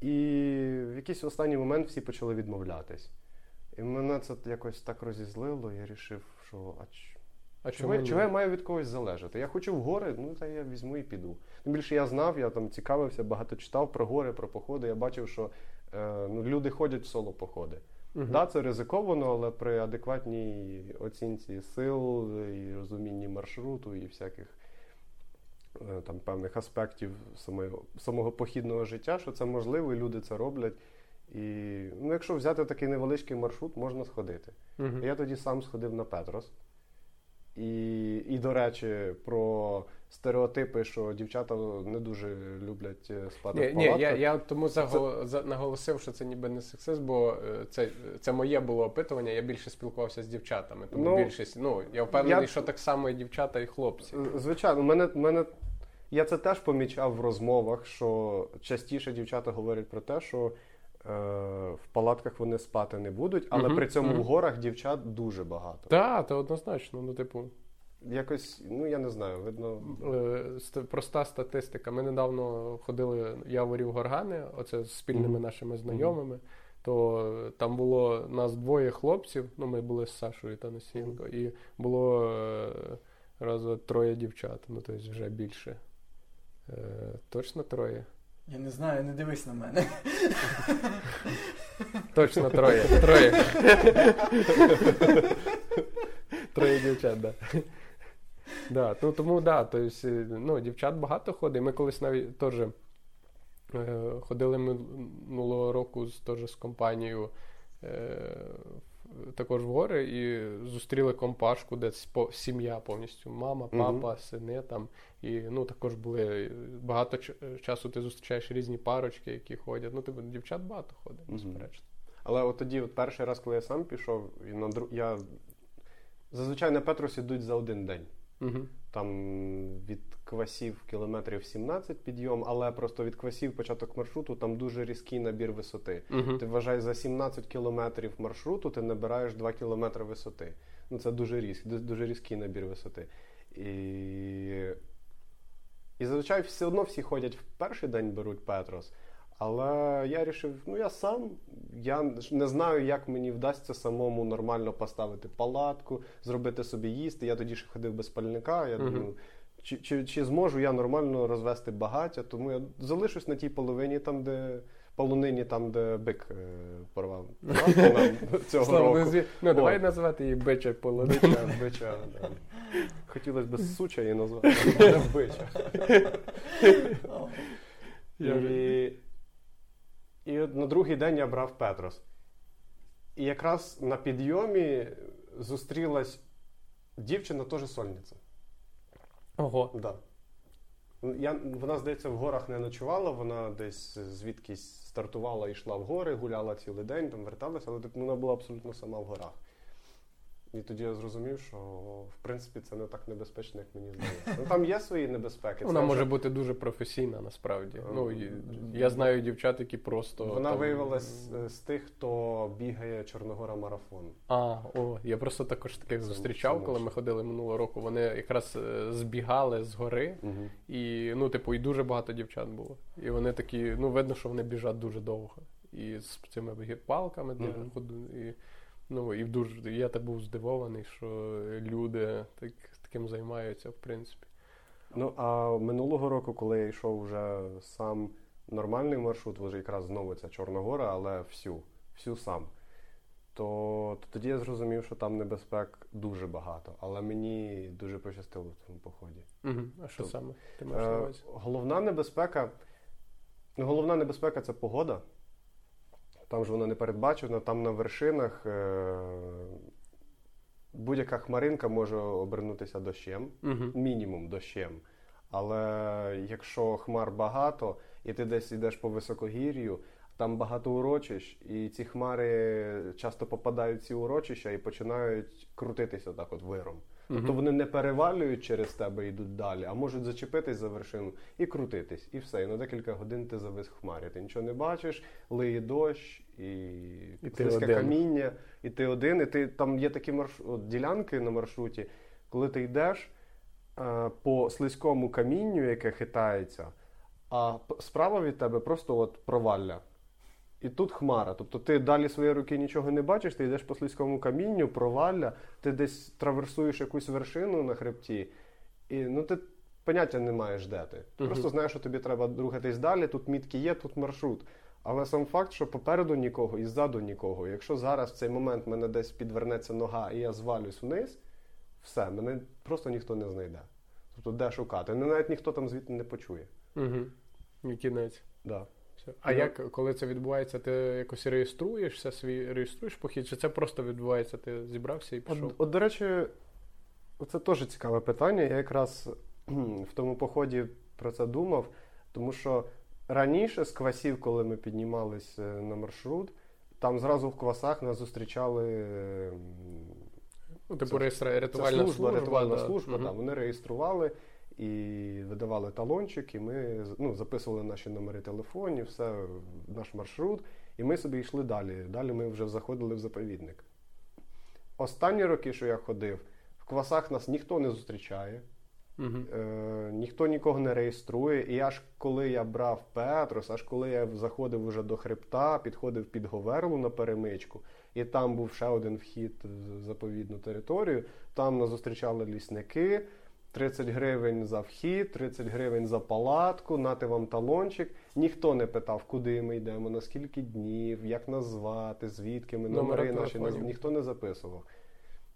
І в якийсь останній момент всі почали відмовлятись. І мене це якось так розізлило, я вирішив, що а ч- А чого, я- чого я маю від когось залежати? Я хочу в гори, ну та я візьму і піду. Тим більше я знав, я там цікавився, багато читав про гори, про походи. Я бачив, що е, ну, люди ходять в соло походи. Мгм. Да, це ризиковано, але при адекватній оцінці сил і розумінні маршруту і всяких е, там певних аспектів самого, самого похідного життя, що це можливо, і люди це роблять. І ну, якщо взяти такий невеличкий маршрут, можна сходити. Угу. Я тоді сам сходив на Петрос. І, і до речі, про стереотипи, що дівчата не дуже люблять е, спати Ні, в ні, я, я тому заго- за, наголосив, що це ніби не сексизм, бо е, це, це моє було опитування. Я більше спілкувався з дівчатами. Тому Ну, більшість, ну я впевнений, я- що так само і дівчата, і хлопці. Е, Звичайно, мене, мене, я це теж помічав в розмовах, що частіше дівчата говорять про те, що в палатках вони спати не будуть, але Мгм, при цьому мгм. в горах дівчат дуже багато. Так, то однозначно. Ну, типу, Якось, ну я не знаю, видно. е, проста статистика. Ми недавно ходили яворів горгани, оце з спільними Мгм. нашими знайомими. То е, там було нас двоє хлопців. Ну, ми були з Сашою та Носієнко, і було е, раз троє дівчат. Ну, тобто вже більше. Е, точно троє? Я не знаю, не дивись на мене. Точно троє. Троє. Троє дівчат, да. Да, ну, тому да, то есть, е, ну, дівчат багато ходить. Ми колись навіть теж е, ходили минулого року з, теж з компанією е, також в гори і зустріли компашку, де сім'я повністю. Мама, папа, сини там. І ну, також були багато часу ти зустрічаєш різні парочки, які ходять. Ну, типу, дівчат багато ходить, безперечно. Але от тоді, от перший раз, коли я сам пішов, і на дру... я зазвичай на Петрос ідуть за один день. Угу. Там від квасів кілометрів 17 підйом, але просто від квасів початок маршруту там дуже різкий набір висоти. Угу. Ти вважай за 17 кілометрів маршруту, ти набираєш 2 кілометри висоти. Ну це дуже різк, ду- дуже різкий набір висоти. І, і зазвичай все одно всі ходять в перший день беруть Петрос. Але я вирішив, ну я сам, я не знаю, як мені вдасться самому нормально поставити палатку, зробити собі їсти. Я тоді ще ходив без пальника. Я думаю, чи, чи, чи зможу я нормально розвести багаття, тому я залишусь на тій половині, там, де полонині, там, де бик е, порвав цього Слава року. Ну, давай О. називати її бича полонича. Бича, бича, да. Хотілося б суча її назвати. Бича. О, І, і от на другий день я брав Петрос. І якраз на підйомі зустрілась дівчина, теж сольниця. Ого. Да. Я, вона, здається, в горах не ночувала, вона десь звідкись стартувала і йшла в гори, гуляла цілий день, там верталася, але типу, вона була абсолютно сама в горах. І тоді я зрозумів, що в принципі це не так небезпечно, як мені здається. Ну там є свої небезпеки. Вона Це може вже- бути дуже професійна насправді. Е, Ну, я знаю дівчат, які просто. Вона там- виявилась е, з тих, хто бігає Чорногора марафон. А, о, я просто також таких Це- зустрічав, це коли ми ходили минулого року. Вони якраз е, збігали з гори, Угу. і ну, типу, і дуже багато дівчат було. І вони такі, ну, видно, що вони біжать дуже довго. І з цими Мгм. ходу- і, ну, і дуже я так був здивований, що люди так, таким займаються, в принципі. Ну а минулого року, коли я йшов вже сам нормальний маршрут, вже якраз знову ця Чорногора, але всю, всю сам. То, то тоді я зрозумів, що там небезпек дуже багато, але мені дуже пощастило в цьому поході. Угу. А що То- саме? Ти маєш на Е, увазі? головна небезпека. ну, Головна небезпека це погода. Там ж вона не передбачена, там на вершинах е, будь-яка хмаринка може обернутися дощем, Угу. мінімум дощем. Але якщо хмар багато, і ти десь йдеш по високогір'ю, там багато урочищ, і ці хмари часто попадають в ці урочища і починають крутитися так от виром. Тобто вони не перевалюють через тебе і йдуть далі, а можуть зачепитись за вершину і крутитись. І все. І на декілька годин ти завис в хмарі. Ти нічого не бачиш, лиє дощ і, І слизьке каміння, і ти один, і ти там є такі марш... от, ділянки на маршруті, коли ти йдеш е, по слизькому камінню, яке хитається, а справа від тебе просто от провалля. І тут хмара. Тобто ти далі своєї руки нічого не бачиш, ти йдеш по слизькому камінню, провалля, ти десь траверсуєш якусь вершину на хребті, і ну ти поняття не маєш де ти. Ти Мгм. просто знаєш, що тобі треба рухатись далі, тут мітки є, тут маршрут. Але сам факт, що попереду нікого і ззаду нікого. Якщо зараз в цей момент мене десь підвернеться нога і я звалюсь вниз, все, мене просто ніхто не знайде. Тобто де шукати? Ну, навіть ніхто там звідти не почує. Угу. Кінець. Да. Все. А Ну. як, коли це відбувається, ти якось реєструєшся, свій реєструєш похід, чи це просто відбувається, ти зібрався і пішов? От, от, до речі, це теж цікаве питання. Я якраз в тому поході про це думав, тому що раніше з квасів, коли ми піднімались е, на маршрут, там зразу в квасах нас зустрічали Ну, типу це- реєстра... Це служба, служба. рятувальна да. служба. Мгм. Там вони реєстрували і видавали талончик, і ми ну, записували наші номери телефонів, все, наш маршрут, і ми собі йшли далі. Далі ми вже заходили в заповідник. Останні роки, що я ходив, в квасах нас ніхто не зустрічає, Мгм. е, ніхто нікого не реєструє. І аж коли я брав Петрос, аж коли я заходив уже до хребта, підходив під Говерлу на перемичку, і там був ще один вхід в заповідну територію. Там нас зустрічали лісники. 30 гривень за вхід, 30 гривень за палатку, нати вам талончик. Ніхто не питав, куди ми йдемо, на скільки днів, як нас звати, звідки ми Номери наші ніхто не записував.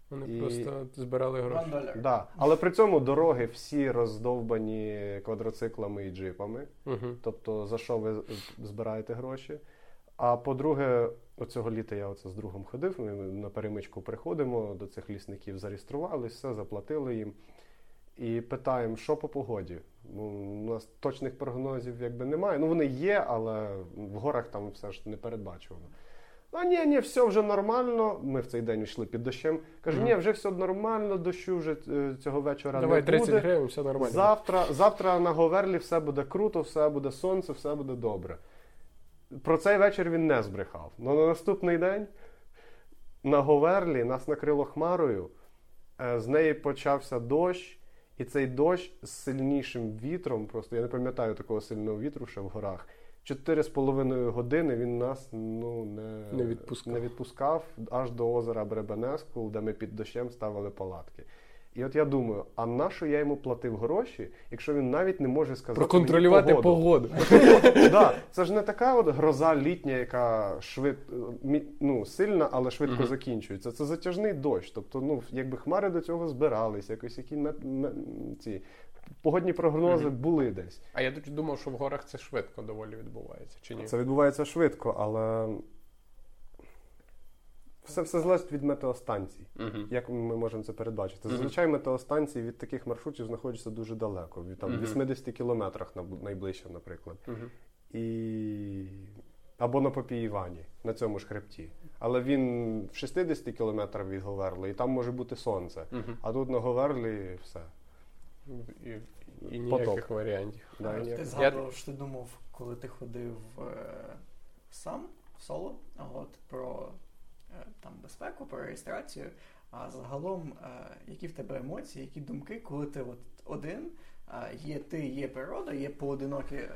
Вони І- просто збирали гроші. Да. Але при цьому дороги всі роздовбані квадроциклами і джипами. Угу. Тобто, за що ви збираєте гроші? А по-друге, оцього літа я оце з другом ходив. Ми на перемичку приходимо до цих лісників, зареєструвалися, все, заплатили їм. І питаємо, що по погоді. Ну, у нас точних прогнозів якби немає. Ну, вони є, але в горах там все ж не передбачувано. А ні, ні, все вже нормально. Ми в цей день йшли під дощем. Каже, ні, вже все нормально, дощу вже е, цього вечора Давай не 30 буде. гривень, все нормально. Завтра, завтра на Говерлі все буде круто, все буде сонце, все буде добре. Про цей вечір він не збрехав. Но на наступний день на Говерлі нас накрило хмарою, е, з неї почався дощ, і цей дощ з сильнішим вітром, просто я не пам'ятаю такого сильного вітру ще в горах. Чотири з половиною години він нас ну, не, Не відпускав. не відпускав аж до озера Бребенеску, де ми під дощем ставили палатки. І от я думаю, а на що я йому платив гроші, якщо він навіть не може сказати Проконтролювати мені погоду? погоду. да, це ж не така от гроза літня, яка швид, ну, сильна, але швидко Мгм. закінчується. Це затяжний дощ. Тобто, ну, якби хмари до цього збирались, якось які мет- ме- ці погодні прогнози Мгм. були десь. А я тут думав, що в горах це швидко доволі відбувається, чи ні? Це відбувається швидко, але все, все залежить від метеостанцій. Угу. Як ми можемо це передбачити? Зазвичай метеостанції від таких маршрутів знаходяться дуже далеко, від там Мгм. 80 кілометрах на- найближче, наприклад. Угу. і... або на Попіївані, на цьому ж хребті. Але він в 60 кілометрах від Говерли, і там може бути сонце. А тут на Говерлі все. І, і ніяких варіантів. Да, Ти згадував, що ти думав, коли ти ходив е, сам в соло, от про там безпеку, про реєстрацію. А загалом, е, які в тебе емоції, які думки, коли ти от один, е, є ти, є природа, є поодинокі е,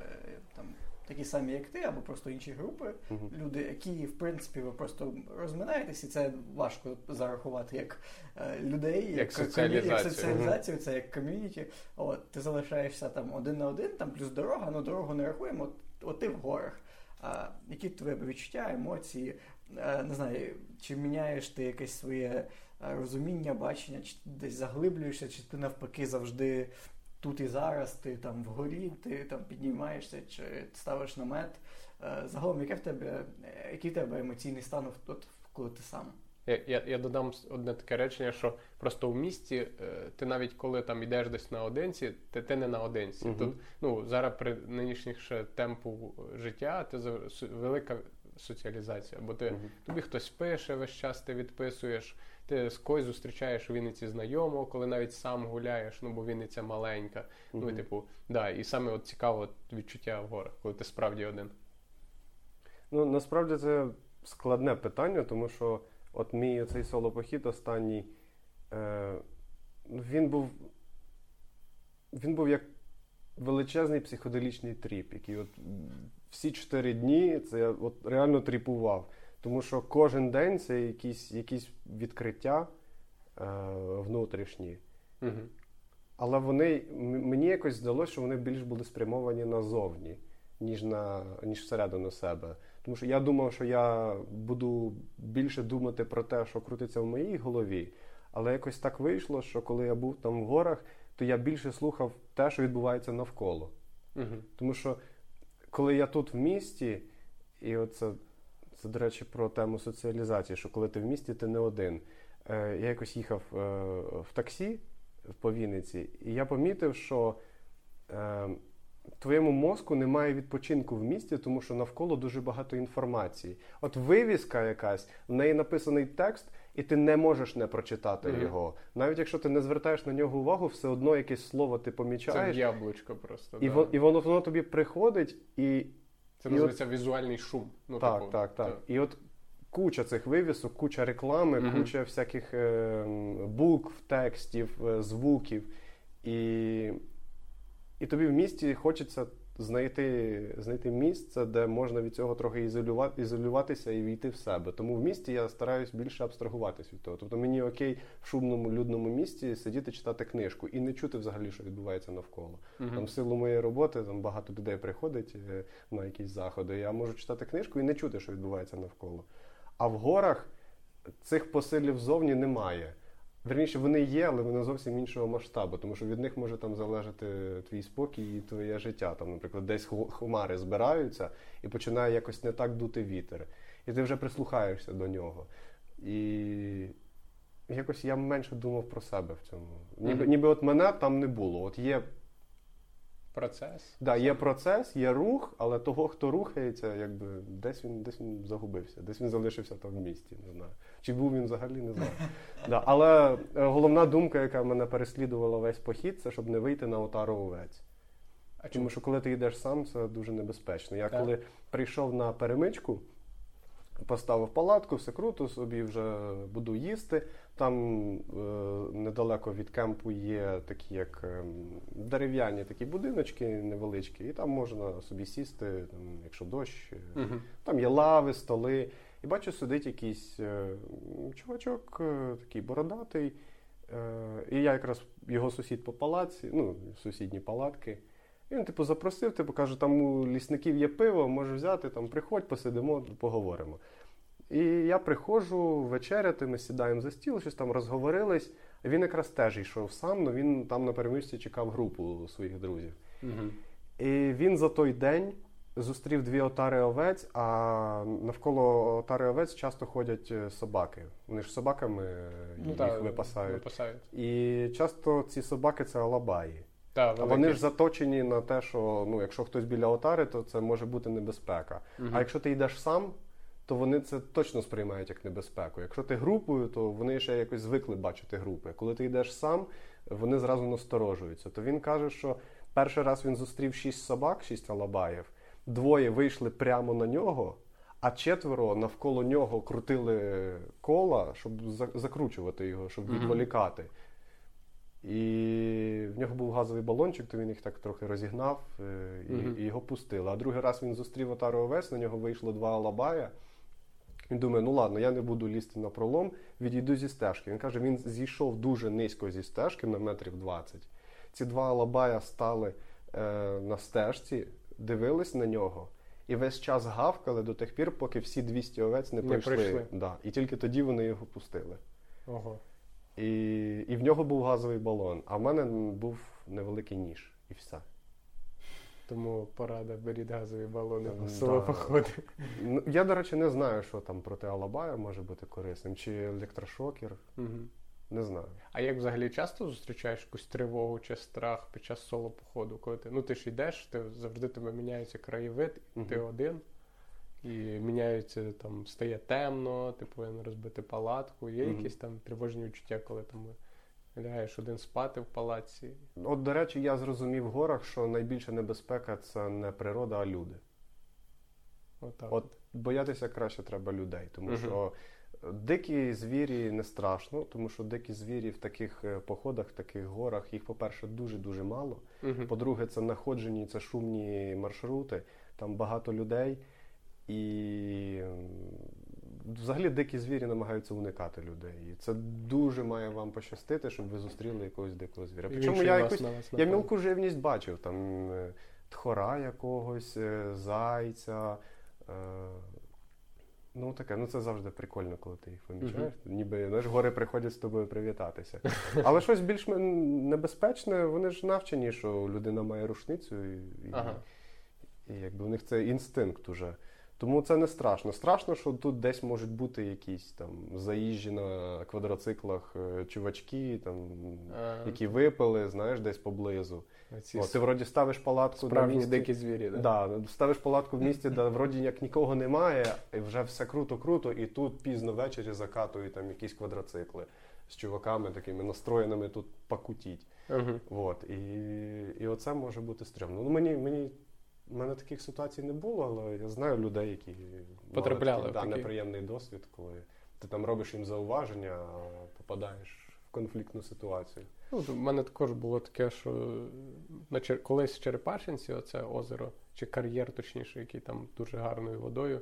там. Такі самі, як ти, або просто інші групи, Мгм. люди, які в принципі ви просто розминаєтесь, і це важко зарахувати як е, людей, Як ком'ю- соціалізацію. як соціалізацію, це як ком'юніті. От ти залишаєшся там один на один, там плюс дорога, ну дорогу не рахуємо. От, от ти в горах. А, які тебе відчуття, емоції? Е, не знаю, чи міняєш ти якесь своє е, розуміння, бачення, чи десь заглиблюєшся, чи ти навпаки завжди тут і зараз, ти там вгорі, ти там піднімаєшся, чи ставиш намет. Е, загалом, яке в тебе, який в тебе емоційний стан, от, от, коли ти сам? Я я, я додам одне таке речення, що просто в місті е, ти навіть коли там йдеш десь наодинці, ти ти не наодинці. Uh-huh. Тут ну зараз при нинішніх ще темпу життя ти велика соціалізація, бо ти uh-huh. тобі хтось пише весь час, ти відписуєш. Ти з когось зустрічаєш у Вінниці знайомого, коли навіть сам гуляєш, ну бо Вінниця маленька. Uh-huh. Ну і типу, да, і саме от цікаво відчуття в горах, коли ти справді один. Ну насправді це складне питання, тому що. От мій цей соло-похід останній, е, він був він був як величезний психоделічний тріп, який от всі чотири дні це я от реально тріпував. Тому що кожен день це якісь якісь відкриття е, внутрішні. Угу. Але вони мені якось здалося, що вони більш були спрямовані назовні, ніж на, ніж всередину себе. Тому що я думав, що я буду більше думати про те, що крутиться в моїй голові. Але якось так вийшло, що коли я був там в горах, то я більше слухав те, що відбувається навколо. Угу. Тому що коли я тут в місті, і оце, це, до речі, про тему соціалізації, що коли ти в місті, ти не один. Е, Я якось їхав е, в таксі по Вінниці, і я помітив, що. Е, твоєму мозку немає відпочинку в місті, тому що навколо дуже багато інформації. От вивіска якась, в неї написаний текст, і ти не можеш не прочитати mm-hmm. його. Навіть якщо ти не звертаєш на нього увагу, все одно якесь слово ти помічаєш. Це яблучко просто. І, да. вон, і воно воно тобі приходить і. Це і називається от... візуальний шум. Ну, Так, такого. так, так. І от куча цих вивісок, куча реклами, mm-hmm. куча всяких е, букв, текстів, е, звуків. І і тобі в місті хочеться знайти знайти місце, де можна від цього трохи ізолювати, ізолюватися і війти в себе. Тому в місті я стараюсь більше абстрагуватись від того. Тобто мені окей в шумному людному місті сидіти, читати книжку і не чути взагалі, що відбувається навколо. uh Там в силу моєї роботи там багато людей приходить е, на якісь заходи. Я можу читати книжку і не чути, що відбувається навколо. А в горах цих посилів зовні немає. Верніше, вони є, але вони зовсім іншого масштабу, тому що від них може там залежати твій спокій і твоє життя. Там, наприклад, десь хмари збираються і починає якось не так дути вітер. І ти вже прислухаєшся до нього. І якось я менше думав про себе в цьому. Ніби, ніби от мене там не було. От є Процес. Да, Є процес, є рух, але того, хто рухається, якби десь він десь він загубився, десь він залишився там в місті. Не знаю. Чи був він взагалі, не знаю. Да, Але е, головна думка, яка мене переслідувала весь похід, це щоб не вийти на отару овець. А Тому що коли ти йдеш сам, це дуже небезпечно. Я так. коли прийшов на перемичку, поставив палатку, все круто, собі вже буду їсти. Там е, недалеко від кемпу є такі, як е, дерев'яні такі будиночки невеличкі, і там можна собі сісти, там, якщо дощ. uh Там є лави, столи. І бачу, сидить якийсь е, чувачок, е, такий бородатий. Е, і я якраз його сусід по палаці, ну, сусідні палатки. І він, типу, запросив, типу, каже, там у лісників є пиво, можеш взяти, там, приходь, посидимо, поговоримо. І я приходжу вечеряти, ми сідаємо за стіл, щось там розговорились. Він якраз теж йшов сам, але він там на перемісті чекав групу своїх друзів. Угу. І він за той день зустрів дві отари овець, а навколо отари овець часто ходять е, собаки. Вони ж собаками ну, їх та, випасають. випасають. І часто ці собаки це алабаї. Та, а вони ж заточені на те, що ну, якщо хтось біля отари, то це може бути небезпека. Угу. А якщо ти йдеш сам, то вони це точно сприймають як небезпеку. Якщо ти групою, то вони ще якось звикли бачити групи. Коли ти йдеш сам, вони зразу насторожуються. То він каже, що перший раз він зустрів шість собак, шість алабаїв, двоє вийшли прямо на нього. А четверо навколо нього крутили кола, щоб закручувати його, щоб відволікати. І в нього був газовий балончик, то він їх так трохи розігнав е, і, mm-hmm. і його пустили. А другий раз він зустрів отару овець, на нього вийшло два алабая. Він думає, ну ладно, я не буду лізти на пролом, відійду зі стежки. Він каже, він зійшов дуже низько зі стежки на метрів 20. Ці два алабая стали е, на стежці, дивились на нього. І весь час гавкали до тих пір, поки всі 200 овець не, не пройшли. пройшли. Да. І тільки тоді вони його пустили. Ого. І і в нього був газовий балон, а в мене був невеликий ніж. І все. Тому порада, беріть газові балони в село да. походи. Ну, Я, до речі, не знаю, що там проти Алабая може бути корисним, чи електрошокер. Мгм. Не знаю. А як взагалі часто зустрічаєш якусь тривогу чи страх під час соло походу? Коли ти ну ти ж йдеш, ти завжди тебе міняється краєвид, і ти один, і міняється там, стає темно, ти повинен розбити палатку. Є Мгм. якісь там тривожні відчуття, коли там лягаєш один спати в палатці. От, до речі, я зрозумів в горах, що найбільша небезпека це не природа, а люди. Отак. От боятися краще треба людей, тому Мгм. що дикі звірі не страшно, тому що дикі звірі в таких е, походах, в таких горах, їх, по-перше, дуже-дуже мало. Мгм. По-друге, це находжені, це шумні маршрути, там багато людей. І взагалі дикі звірі намагаються уникати людей. І це дуже має вам пощастити, щоб ви зустріли якогось дикого звіра. Причому я якусь я мілку живність бачив, там е, тхора якогось, е, зайця. Ну, таке, ну це завжди прикольно, коли ти їх помічаєш. Ніби знаєш, гори приходять з тобою привітатися. Але щось більш небезпечне, вони ж навчені, що людина має рушницю, і, і, Ага. і якби у них це інстинкт уже. Тому це не страшно. Страшно, що тут десь можуть бути якісь там заїжджі на квадроциклах е, чувачки, там, які випили, знаєш, десь поблизу. Оці О, ти вроді ставиш палатку на місці. дикі звірі, да? Да, ставиш палатку в місті, де вроді як нікого немає, і вже все круто-круто, і тут пізно ввечері закатують там якісь квадроцикли з чуваками такими настроєними тут покутіть. Мгм. От, і, і оце може бути стрьомно. Ну, мені, мені, в мене таких ситуацій не було, але я знаю людей, які мали такий, в да, неприємний досвід, коли ти там робиш їм зауваження, а попадаєш конфліктну ситуацію. Ну, в мене також було таке, що на Чер... колись в Черепашинці, оце озеро, чи кар'єр, точніше, який там дуже гарною водою.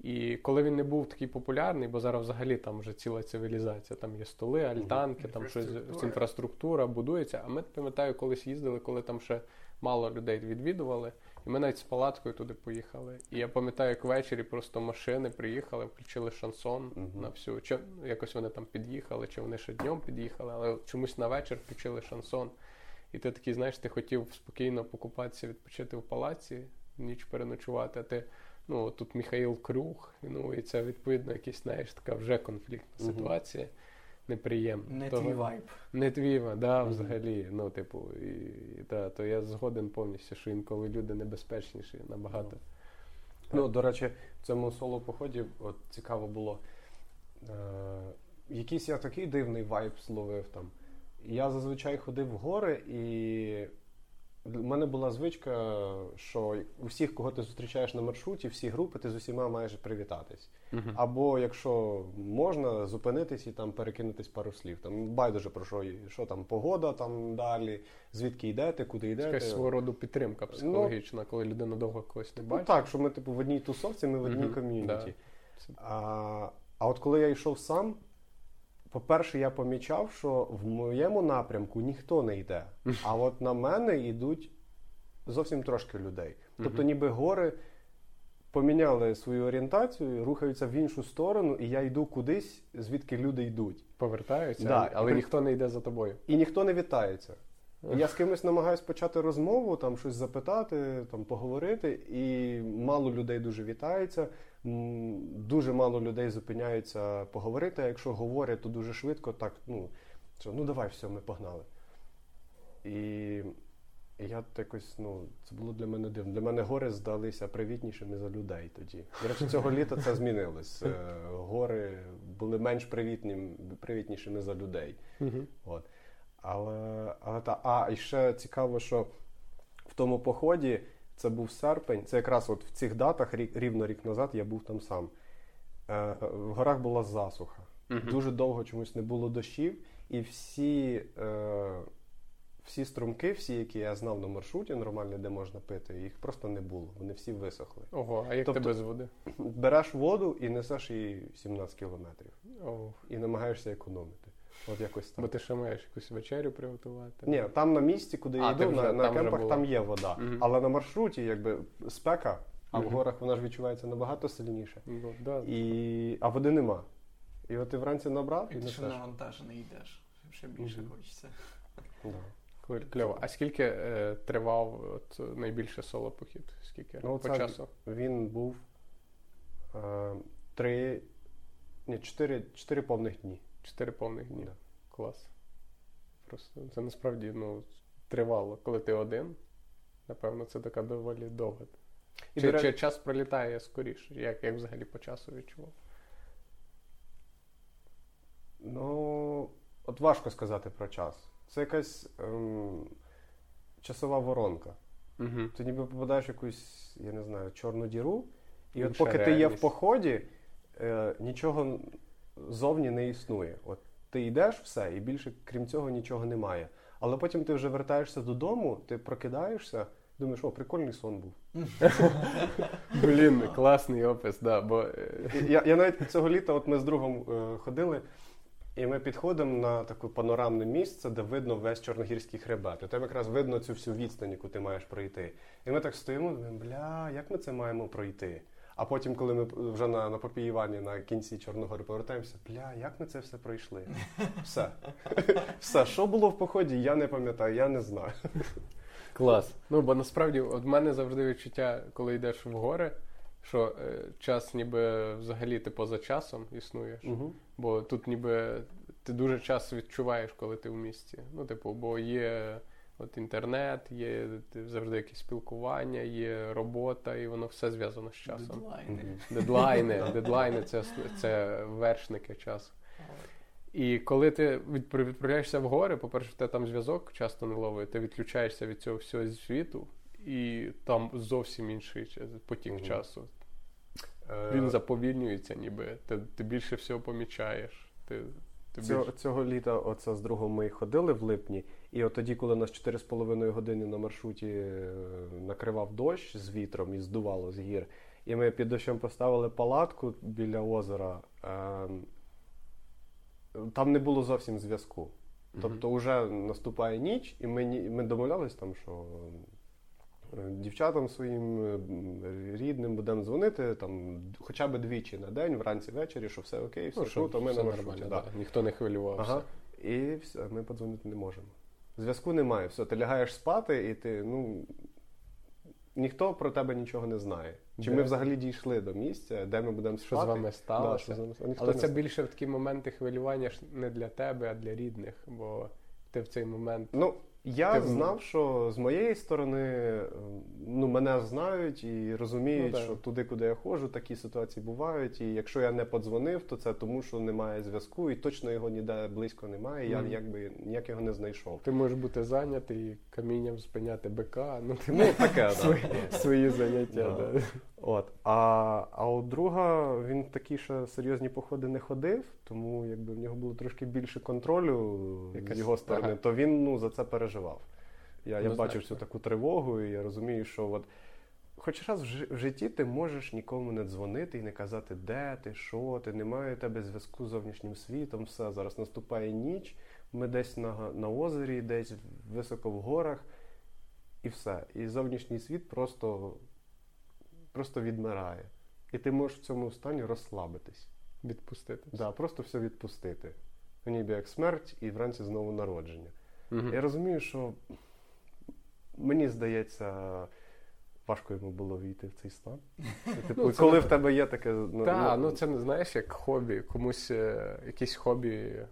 І коли він не був такий популярний, бо зараз взагалі там вже ціла цивілізація, там є столи, альтанки, там щось Інфраструктура. інфраструктура будується. А ми пам'ятаю, колись їздили, коли там ще мало людей відвідували. І ми навіть з палаткою туди поїхали. І я пам'ятаю, як ввечері просто машини приїхали, включили шансон Мгм. на всю. Чи якось вони там під'їхали, чи вони ще днем під'їхали, але чомусь на вечір включили шансон. І ти такий, знаєш, ти хотів спокійно покупатися, відпочити в палаці, ніч переночувати, а ти. Ну, тут Михаїл Крюх, ну і це відповідно якась, знаєш, така вже конфліктна ситуація. Неприємна. Не Того- твій вайб. не твій, да, взагалі. Ну, типу, і, і, та, то я згоден повністю, що інколи люди небезпечніші набагато. Ну, до речі, в цьому соло поході от цікаво було. Е, якийсь я такий дивний вайб словив там. Я зазвичай ходив в гори, і в мене була звичка, що у всіх, кого ти зустрічаєш на маршруті, всі групи, ти з усіма маєш привітатись. Або якщо можна, зупинитись і там перекинутись пару слів. Там байдуже про що, що там погода там далі, звідки йдете, куди йдете. якась свого роду підтримка психологічна, коли людина довго когось не Ну так, що ми типу в одній тусовці, ми в одній Мгм, ком'юніті. да. А, а от коли я йшов сам, по-перше, я помічав, що в моєму напрямку ніхто не йде. А от на мене йдуть зовсім трошки людей. Тобто, ніби гори поміняли свою орієнтацію, рухаються в іншу сторону, і я йду кудись, звідки люди йдуть. Повертаються, Да, але і- ніхто не йде за тобою. І ніхто не вітається. І я з кимось намагаюсь почати розмову, там щось запитати, там поговорити, і мало людей дуже вітається. Дуже мало людей зупиняються поговорити. А якщо говорять, то дуже швидко, так ну що ну давай, все, ми погнали. І, і я якось, ну, це було для мене дивно. Для мене гори здалися привітнішими за людей тоді. До речі, цього літа це змінилось. Е, Гори були менш привітнім, привітнішими за людей. От. Але, але та, а, і ще цікаво, що в тому поході це був серпень, це якраз от в цих датах, рівно рік назад, я був там сам. Е, в горах була засуха. Мгм. Дуже довго чомусь не було дощів, і всі, е, всі струмки, всі, які я знав на маршруті, нормальні, де можна пити, їх просто не було. Вони всі висохли. Ого, а як Тобто- тебе з води? Береш воду і несеш її 17 кілометрів. О, І намагаєшся економити. От якось так. бо ти ще маєш якусь вечерю приготувати. Ні, там на місці, куди я йду, вже- на, на там кемпах там є вода. Мгм. Але на маршруті, якби спека, а в горах вона ж відчувається набагато сильніше. Да. І... А води нема. І от ти вранці набрав і І ти ще навантажений йдеш. Ще більше хочеться. Да. Кльово. А скільки е, тривав от, найбільше соло-похід? Скільки Ну, по часу? Він був е, три, ні, чотири, чотири повних дні. Чотири повних дні. Да. Клас. Просто це насправді ну, тривало, коли ти один. Напевно, це така доволі довга. І, Чи, до чи час пролітає скоріше? Як, як взагалі по часу відчував? Ну, от важко сказати про час. Це якась ем, часова воронка. Угу. Ти ніби попадаєш в якусь, я не знаю, чорну діру, і от Інша поки ти є в поході, е, нічого зовні не існує. От ти йдеш все, і більше крім цього нічого немає. Але потім ти вже вертаєшся додому, ти прокидаєшся, думаєш, о, прикольний сон був. Блін, класний опис, да, бо е, Я, я навіть цього літа, от ми з другом е, ходили, і ми підходимо на таке панорамне місце, де видно весь Чорногірський хребет. І там якраз видно цю всю відстань, яку ти маєш пройти. І ми так стоїмо, думаємо, бля, як ми це маємо пройти? А потім, коли ми вже на, на Попіївані на кінці Чорногори повертаємося, бля, як ми це все пройшли? Все. Все, що було в поході, я не пам'ятаю, я не знаю. клас. Ну, бо насправді, от в мене завжди відчуття, коли йдеш в гори, що е, час ніби взагалі ти поза часом існуєш. Угу. Бо тут ніби ти дуже часто відчуваєш, коли ти в місті. Ну, типу, бо є от інтернет, є ти- завжди якесь спілкування, є робота, і воно все зв'язано з часом. Дедлайни. Дедлайни, дедлайни це, це вершники часу. І коли ти відправляєшся в гори, по-перше, в тебе там зв'язок часто не ловить, ти відключаєшся від цього всього світу, і там зовсім інший потік Мгм. часу. Е, Він заповільнюється, ніби. Ти, ти більше всього помічаєш. Ти, ти Цього, більше... цього літа оце з другом ми ходили в липні, і от тоді, коли нас 4,5 години на маршруті е, накривав дощ з вітром і здувало з гір, і ми під дощем поставили палатку біля озера, ем, там не було зовсім зв'язку. Тобто вже наступає ніч, і ми, ми домовлялись там, що е, дівчатам своїм е, рідним будемо дзвонити там хоча б двічі на день, вранці ввечері, що все окей, все Ну, що, круто, ми все на маршруті. да. ніхто не хвилювався. Ага. І все, ми подзвонити не можемо. Зв'язку немає. Все, ти лягаєш спати, і ти, ну. Ніхто про тебе нічого не знає. Чи Де? ми взагалі дійшли до місця, де ми будемо спати? Що з вами Да, що з вами? Ніхто Але це знає. більше в такі моменти хвилювання ж не для тебе, а для рідних. Бо ти в цей момент. Ну, я Ти знав, що з моєї сторони е, ну, мене знають і розуміють, Ну, що туди, куди я ходжу, такі ситуації бувають. І якщо я не подзвонив, то це тому, що немає зв'язку, і точно його ніде близько немає. Я Мгм. якби ніяк його не знайшов. Ти можеш бути зайнятий камінням спиняти бика. Ну, ти Ну, таке, свої, свої заняття. Да. Да. От. А, а у друга він такі ще серйозні походи не ходив, тому якби в нього було трошки більше контролю Якась- з його сторони, ага. то він ну, за це переживав. Я, я Однозначно. бачив цю таку тривогу, і я розумію, що от, хоч раз в в житті ти можеш нікому не дзвонити і не казати, де ти, що ти, немає у тебе зв'язку з зовнішнім світом, все, зараз наступає ніч, ми десь на, на озері, десь високо в горах, і все. І зовнішній світ просто просто відмирає. І ти можеш в цьому стані розслабитись. Відпустити. Да, просто все відпустити. Ну, Ніби як смерть і вранці знову народження. Мгм. Я розумію, що мені здається, важко йому було війти в цей стан. Типу, Ну, коли в тебе є таке. Ну, Так, ну це не знаєш як хобі. Комусь е, якісь хобі е,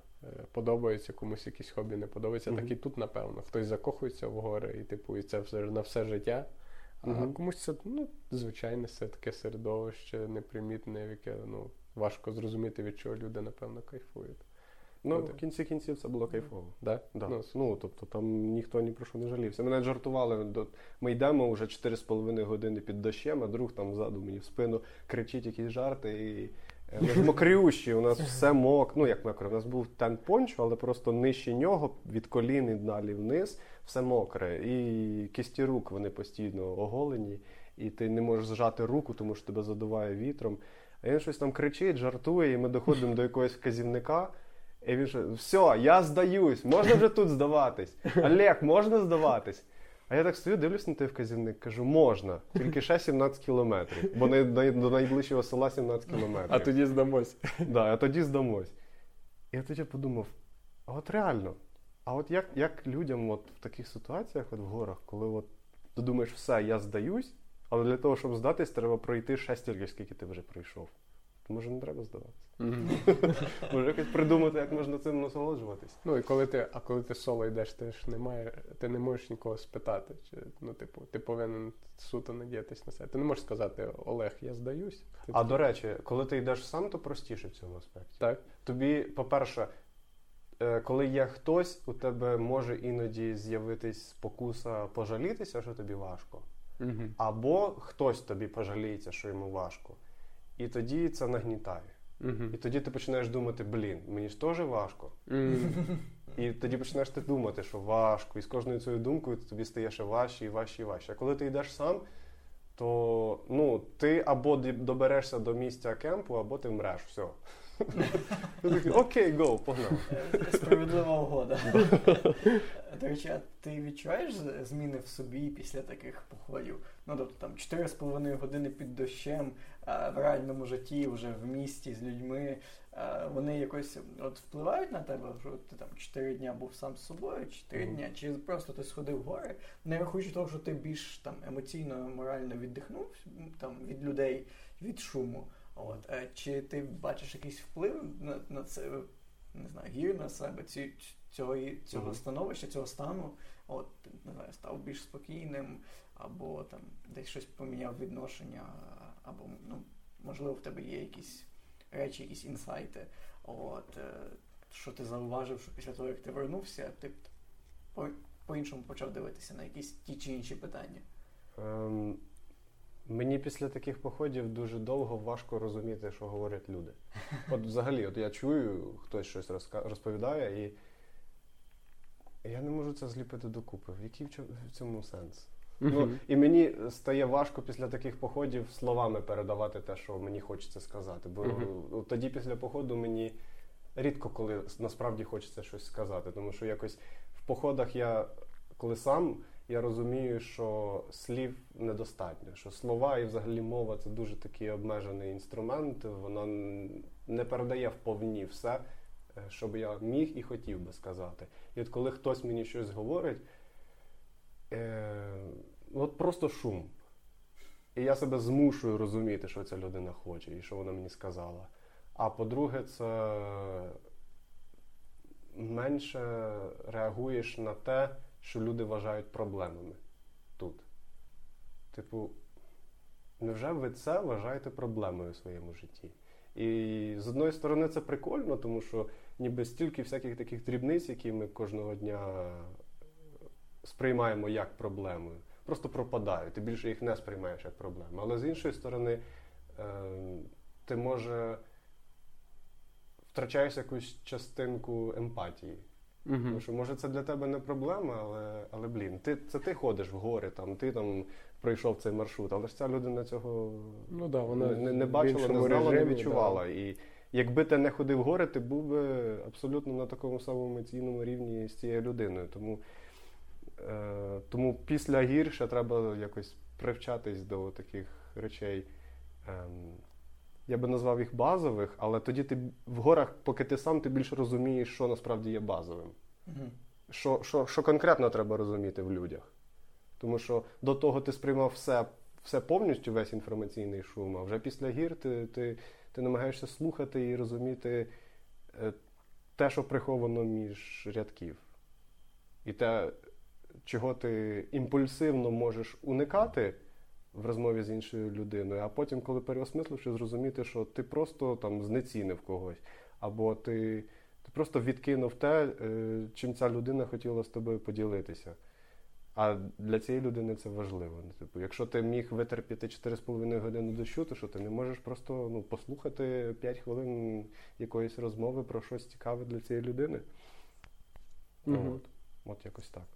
подобаються, комусь якісь хобі не подобаються. Мгм. Так і тут, напевно. Хтось закохується в гори і типу, і це все на все життя. А комусь це ну, звичайне все таке середовище, непримітне, в яке ну, важко зрозуміти, від чого люди, напевно, кайфують. ну, от- в кінці кінців це було кайфово. Да? Да. Ну, Ну, тобто там ніхто ні про що не жалівся. Мене жартували. до- Ми йдемо вже 4,5 години під дощем, а друг там ззаду мені в спину кричить якісь жарти. І е, ми ж мокрющі, у нас все мок. Ну як мокре, у нас був тент пончо, але просто нижче нього, від колін і далі вниз, все мокре. І кисті рук вони постійно оголені, і ти не можеш зжати руку, тому що тебе задуває вітром. А він щось там кричить, жартує, і ми доходимо до якогось вказівника. І він що, все, я здаюсь, можна вже тут здаватись. Олег, можна здаватись? А я так стою, дивлюсь на той вказівник, кажу, можна, тільки ще 17 кілометрів, бо до найближчого села 17 кілометрів. А тоді здамось. Да, а тоді здамось. І я тоді подумав: а от реально, А от як як людям от в таких ситуаціях, от в горах, коли от ти думаєш, все, я здаюсь, але для того, щоб здатись, треба пройти ще стільки, скільки ти вже пройшов. То може не треба здаватися. Може якось придумати, як можна цим насолоджуватись. Ну і коли ти, а коли ти соло йдеш, ти ж немає, ти не можеш нікого спитати. Чи, ну, типу, ти повинен суто надіятись на себе. Ти не можеш сказати, Олег, я здаюсь. Ти А до речі, коли ти йдеш сам, то простіше в цьому аспекті. Так. Тобі, по-перше, коли є хтось, у тебе може іноді з'явитись спокуса пожалітися, що тобі важко. Угу. Або хтось тобі пожаліється, що йому важко. І тоді це нагнітає. Угу. І тоді ти починаєш думати, блін, мені ж теж важко. І тоді починаєш ти думати, що важко. І з кожною цією думкою тобі стає ще важче і важче і важче. А коли ти йдеш сам, то ну, ти або доберешся до місця кемпу, або ти вмреш. Все. Окей, гоу, погнав. Справедлива угода. До речі, а ти відчуваєш зміни в собі після таких походів? Ну, тобто там 4,5 години під дощем, в реальному житті, вже в місті з людьми. Вони якось от впливають на тебе, що ти там 4 дня був сам з собою, 4 Мгм. дня, чи просто ти сходив в гори, не рахуючи того, що ти більш там емоційно, морально віддихнув там від людей, від шуму. От, е, чи ти бачиш якийсь вплив на, на це, не знаю, гір на себе, ці, цього, цього Мгм. становища, цього стану, от, не знаю, став більш спокійним, або там десь щось поміняв відношення, або, ну, можливо, в тебе є якісь речі, якісь інсайти, от, е, що ти зауважив, що після того, як ти вернувся, ти по- по-іншому почав дивитися на якісь ті чи інші питання. Ем, мені після таких походів дуже довго важко розуміти, що говорять люди. От взагалі, от я чую, хтось щось розповідає, і я не можу це зліпити докупи. Який в чо- в цьому сенс? Ну, і мені стає важко після таких походів словами передавати те, що мені хочеться сказати. Бо тоді після походу мені рідко коли насправді хочеться щось сказати. Тому що якось в походах я, коли сам, я розумію, що слів недостатньо, що слова і взагалі мова це дуже такий обмежений інструмент, вона не передає вповні все, е, що би я міг і хотів би сказати. І от коли хтось мені щось говорить, е, от просто шум. І я себе змушую розуміти, що ця людина хоче і що вона мені сказала. А по-друге, це менше реагуєш на те, що люди вважають проблемами тут. Типу, невже ви це вважаєте проблемою в своєму житті? І з одної сторони це прикольно, тому що ніби стільки всяких таких дрібниць, які ми кожного дня сприймаємо як проблемою, просто пропадають. Ти більше їх не сприймаєш як проблему. Але з іншої сторони, е, ти може втрачаєш якусь частинку емпатії. Тому що може це для тебе не проблема, але, але блін, ти це ти ходиш в гори, там ти там пройшов цей маршрут, але ж ця людина цього Ну да, вона не, не, не бачила, не знала, не режимі, відчувала. І якби ти не ходив в гори, ти був би абсолютно на такому самому емоційному рівні з цією людиною. Тому, е, тому після гір ще треба якось привчатись до таких речей. Ем, я би назвав їх базових, але тоді ти в горах, поки ти сам, ти більше розумієш, що насправді є базовим. Угу. Що, що, що конкретно треба розуміти в людях. Тому що до того ти сприймав все, все повністю, весь інформаційний шум, а вже після гір ти, ти, ти намагаєшся слухати і розуміти е, те, що приховано між рядків. І те, чого ти імпульсивно можеш уникати в розмові з іншою людиною, а потім, коли переосмисливши, зрозуміти, що ти просто там знецінив когось, або ти, ти просто відкинув те, е, чим ця людина хотіла з тобою поділитися. А для цієї людини це важливо. Ну, Типу, якщо ти міг витерпіти 4,5 години дощу, то що ти не можеш просто ну, послухати 5 хвилин якоїсь розмови про щось цікаве для цієї людини. Мгм. От. От якось так.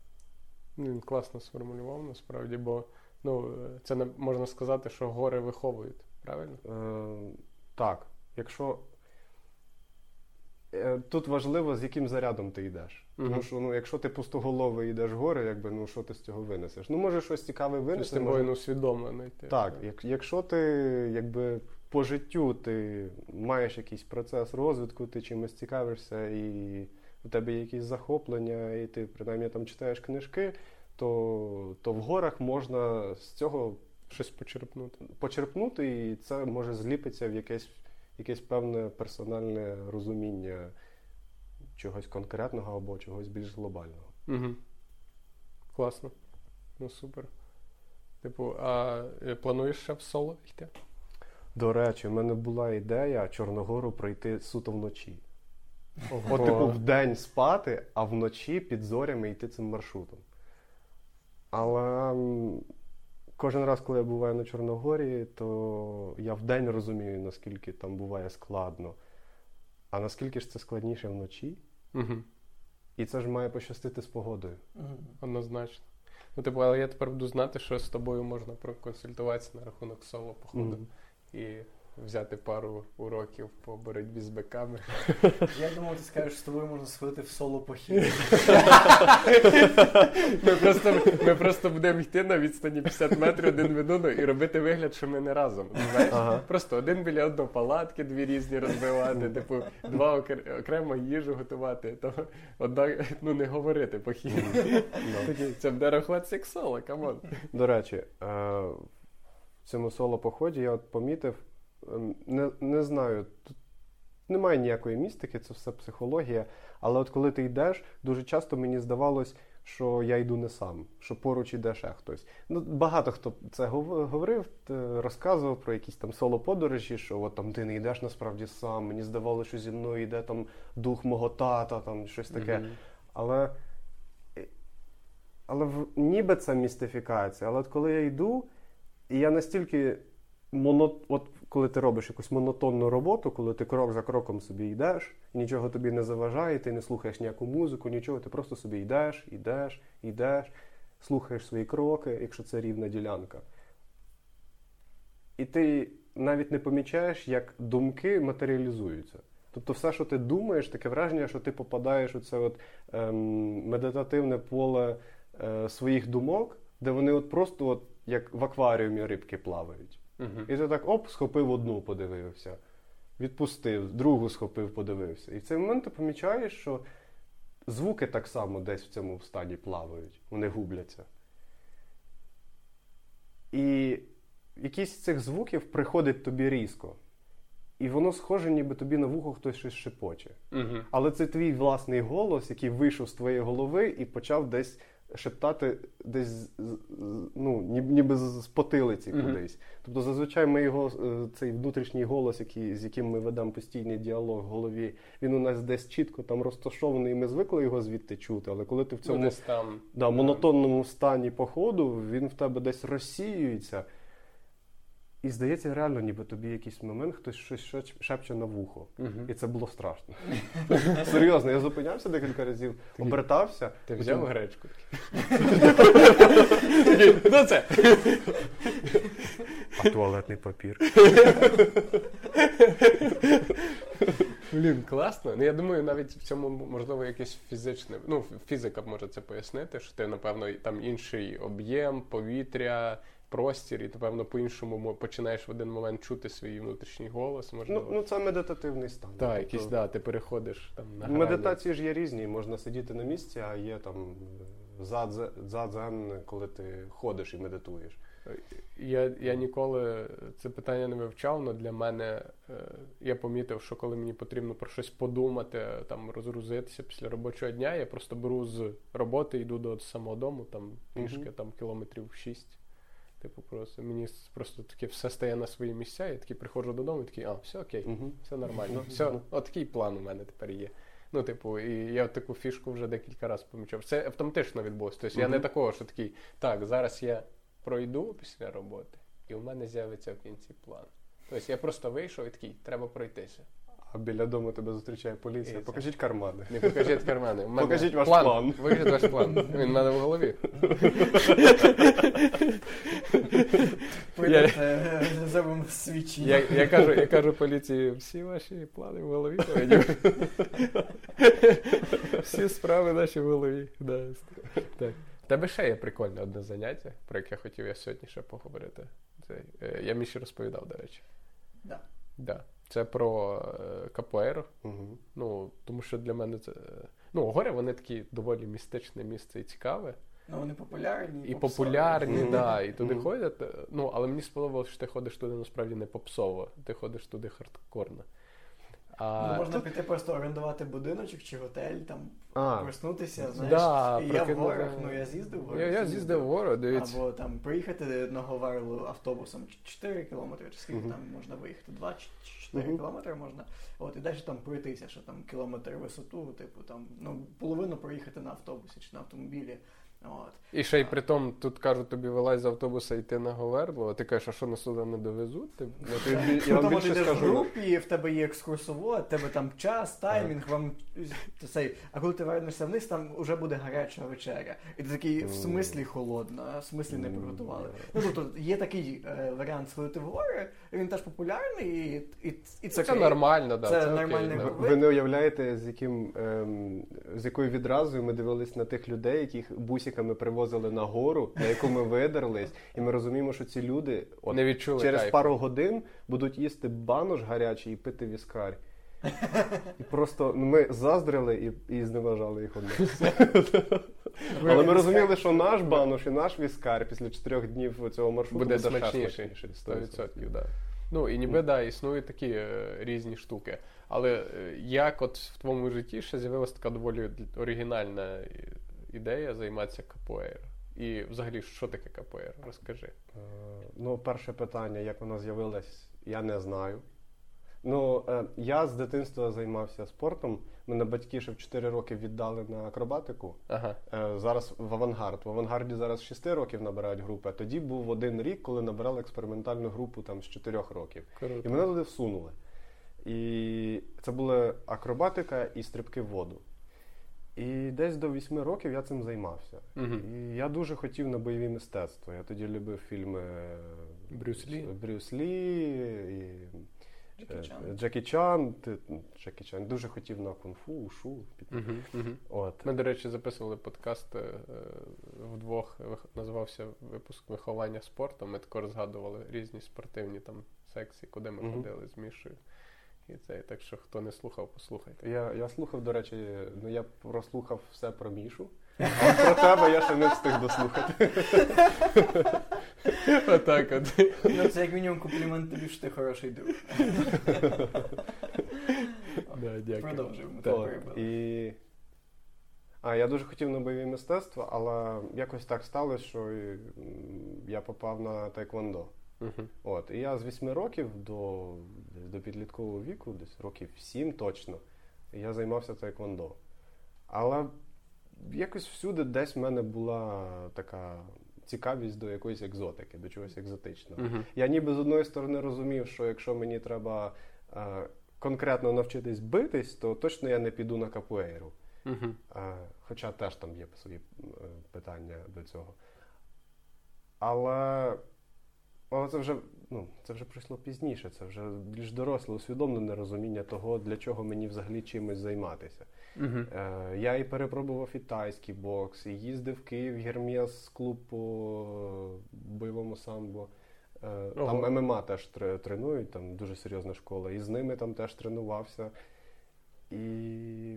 Він класно сформулював насправді, бо ну, це не можна сказати, що гори виховують, правильно? Е, так, якщо. Е, Тут важливо, з яким зарядом ти йдеш. Мгм. Тому що ну, якщо ти пустоголовий йдеш в гори, якби, ну, що ти з цього винесеш? Ну, може щось цікаве З винести. тим може- усвідомлений. ти. Так, як, якщо ти якби по життю ти маєш якийсь процес розвитку, ти чимось цікавишся і у тебе є якісь захоплення, і ти принаймні там читаєш книжки, то, то в горах можна з цього Щось почерпнути. почерпнути, і це може зліпитися в якесь, якесь певне персональне розуміння чогось конкретного або чогось більш глобального. Угу. Класно. Ну супер. Типу, а е, плануєш ще в соло йти? До речі, в мене була ідея Чорногору пройти суто вночі. Ого. От, типу, вдень спати, а вночі під зорями йти цим маршрутом. Але кожен раз, коли я буваю на Чорногорії, то я вдень розумію, наскільки там буває складно. А наскільки ж це складніше вночі? Угу. І це ж має пощастити з погодою. Однозначно. Ну, типу, але я тепер буду знати, що з тобою можна проконсультуватися на рахунок соло походу Мгм. і взяти пару уроків по боротьбі з биками. Я думав, ти скажеш, з тобою можна сходити в соло похід. Ми просто, ми просто будемо йти на відстані 50 метрів один від одного і робити вигляд, що ми не разом. Знаєш? Ага. Просто один біля одного палатки, дві різні розбивати, типу, два окр- окремо їжу готувати, то одна, ну не говорити похід. Такі, Це буде рахуватися як соло, come on. До речі, е, в цьому соло поході я от помітив, не, не знаю, тут немає ніякої містики, це все психологія. Але от коли ти йдеш, дуже часто мені здавалось, що я йду не сам, що поруч іде ще хтось. Ну, багато хто це говорив, розказував про якісь там соло-подорожі, що от там ти не йдеш насправді сам. Мені здавалося, що зі мною йде там дух мого тата, там щось таке. Мгм. Але, але в, ніби це містифікація. Але от коли я йду, і я настільки моно, от коли ти робиш якусь монотонну роботу, коли ти крок за кроком собі йдеш, і нічого тобі не заважає, ти не слухаєш ніяку музику, нічого, ти просто собі йдеш, йдеш, йдеш, слухаєш свої кроки, якщо це рівна ділянка. І ти навіть не помічаєш, як думки матеріалізуються. Тобто, все, що ти думаєш, таке враження, що ти попадаєш у це от, ем, медитативне поле е, своїх думок, де вони от просто от, як в акваріумі рибки плавають. Мгм. І ти так оп, схопив одну, подивився, відпустив, другу схопив, подивився. І в цей момент ти помічаєш, що звуки так само десь в цьому стані плавають, вони губляться. І якийсь з цих звуків приходить тобі різко. І воно схоже, ніби тобі на вухо хтось щось шепоче. Мгм. Але це твій власний голос, який вийшов з твоєї голови і почав десь шептати, десь ну, ні- ніби з потилиці Мгм. кудись. Тобто, зазвичай ми його, е, цей внутрішній голос, який, з яким ми ведемо постійний діалог в голові, він у нас десь чітко там розташований, і ми звикли його звідти чути. Але коли ти в Ну, цьому десь там. да, монотонному стані походу, він в тебе десь розсіюється. І здається, реально, ніби тобі якийсь момент хтось щось шепче на вухо. Мгм. І це було страшно. Серйозно, я зупинявся декілька разів, обертався. Ти взяв гречку? Ну це. А туалетний папір. Блін, класно. Ну я думаю, навіть в цьому можливо якесь фізичне. Ну, фізика може це пояснити, що ти, напевно, там інший об'єм, повітря, простір, і ти, напевно, по-іншому починаєш в один момент чути свій внутрішній голос. Ну, Можливо. ну це медитативний стан. так, Тобто якийсь, да, ти переходиш там на грані. Медитації ж є різні, можна сидіти на місці, а є там задзе- дзадзен, коли ти ходиш і медитуєш. Я, я ніколи це питання не вивчав, але для мене е, я помітив, що коли мені потрібно про щось подумати, там розгрузитися після робочого дня, я просто беру з роботи, йду до самого дому, там пішки, Мгм. там кілометрів 6. Типу, просто мені просто таке все стає на свої місця, я такий приходжу додому і такий, а, все окей, Угу. все нормально. Все, от такий план у мене тепер є. Ну, типу, і я таку фішку вже декілька разів помічав. Це автоматично відбулося. Тобто я не такого, що такий, так, зараз я пройду після роботи, і в мене з'явиться в кінці план. Тобто я просто вийшов і такий, треба пройтися. А біля дому тебе зустрічає поліція. Покажіть кармани. Не покажіть кармани. У мене Покажіть ваш план. Покажіть ваш план. Він в мене в голові. Зробимо свідчення. Я, я, кажу, я кажу поліції, всі ваші плани в голові. Всі справи наші в голові. Да. Так. В тебе ще є прикольне одне заняття, про яке хотів я сьогодні ще поговорити. Це, е, я Міші розповідав, до речі. Да. Да. Це про е, КПР. Угу. Ну, тому що для мене це. Ну, гори вони такі доволі містичне місце і цікаве. Ну, вони популярні. І попсові. популярні, Мгм. да, і туди ходять. е, Ну, але мені сподобалось, що ти ходиш туди насправді не попсово, ти ходиш туди хардкорно. А, Ну, можна піти просто орендувати будиночок чи готель, там А, проснутися, знаєш. да, і я в горах, ну я з'їздив в гори. я, я з'їздив в гору, дивіться. Або там приїхати на Говерлу автобусом 4 кілометри, чи скільки Мгм. там можна виїхати? 2 чи 4 Мгм. кілометри можна. От, і далі там пройтися, що там кілометр висоту, типу там, ну, половину проїхати на автобусі чи на автомобілі. От. І ще й при тому, тут кажуть, тобі вилазь з автобуса йти на Говерло, а ти кажеш, а що нас туди не довезуть? Ти... я, тобі, я вам Тому ти більше йдеш в групі, в тебе є екскурсовод, в тебе там час, таймінг, вам цей. А коли ти вернешся вниз, там вже буде гаряча вечеря. І ти такий, в смислі холодна, а в смислі не приготували. Ну тобто є такий е, варіант сходити в гори, він теж популярний, і, і, і це, Це окей. нормально, да, Це це, нормальний окей, Ви, да. ви не уявляєте, з яким ем, з якою відразою ми дивились на тих людей, яких бусиками привозили на гору, на яку ми видерлись, і ми розуміємо, що ці люди от не відчули через кайфу. пару годин будуть їсти банош гарячий і пити віскарь. І просто ну, ми заздрили і, і зневажали їх одне. Але ми розуміли, що наш банош і наш віскар після чотирьох днів цього маршруту буде смачніший, смачніший. 100%, да. Ну і ніби да, існують такі е, різні штуки. Але е, як от в твоєму житті ще з'явилася така доволі оригінальна е, ідея займатися КПР? І взагалі, що таке КПР? Розкажи. Е, Ну, перше питання, як вона з'явилась, я не знаю. Ну, е, я з дитинства займався спортом. Мене батьки ще в 4 роки віддали на акробатику. Ага. Е, Зараз в авангард. В авангарді зараз з 6 років набирають групи, а тоді був один рік, коли набирали експериментальну групу там з 4 років. І мене туди всунули. І це була акробатика і стрибки в воду. І десь до 8 років я цим займався. Мгм. І я дуже хотів на бойові мистецтва. Я тоді любив фільми е, Брюс Лі. Брюс Лі і Джекі е, Чан. Джекі Чан. Ти- Джекі Чан. Дуже хотів на кунг-фу, ушу. мгм. От. Ми, до речі, записували подкаст е, вдвох, вих- називався випуск виховання спорту. Ми також згадували різні спортивні там секції, куди ми ходили з Мішою. І це, так що хто не слухав, послухайте. Я, я слухав, до речі, ну я прослухав все про Мішу, а про тебе я ще не встиг дослухати. Отак от. Ну, це як мінімум комплімент тобі, що ти хороший друг. Да, дякую. Продовжуємо. Так. І... А я дуже хотів на бойові мистецтва, але якось так сталося, що я попав на тайквондо. Мгм. От, і я з 8 років до, десь до підліткового віку, десь років 7 точно, я займався тайквондо. Але якось всюди десь в мене була така цікавість до якоїсь екзотики, до чогось екзотичного. Мгм. Я ніби з одної сторони розумів, що якщо мені треба е, конкретно навчитись битись, то точно я не піду на капуейру. Мгм. Е, хоча теж там є свої е, питання до цього. Але, але це вже ну, це вже прийшло пізніше, це вже більш доросле, усвідомлене розуміння того, для чого мені взагалі чимось займатися. Мгм. Е, я і перепробував і тайський бокс, і їздив в Київ Гермес клуб по бойовому самбо. Е, Ого. там ММА теж тренують, там дуже серйозна школа. І з ними там теж тренувався. І,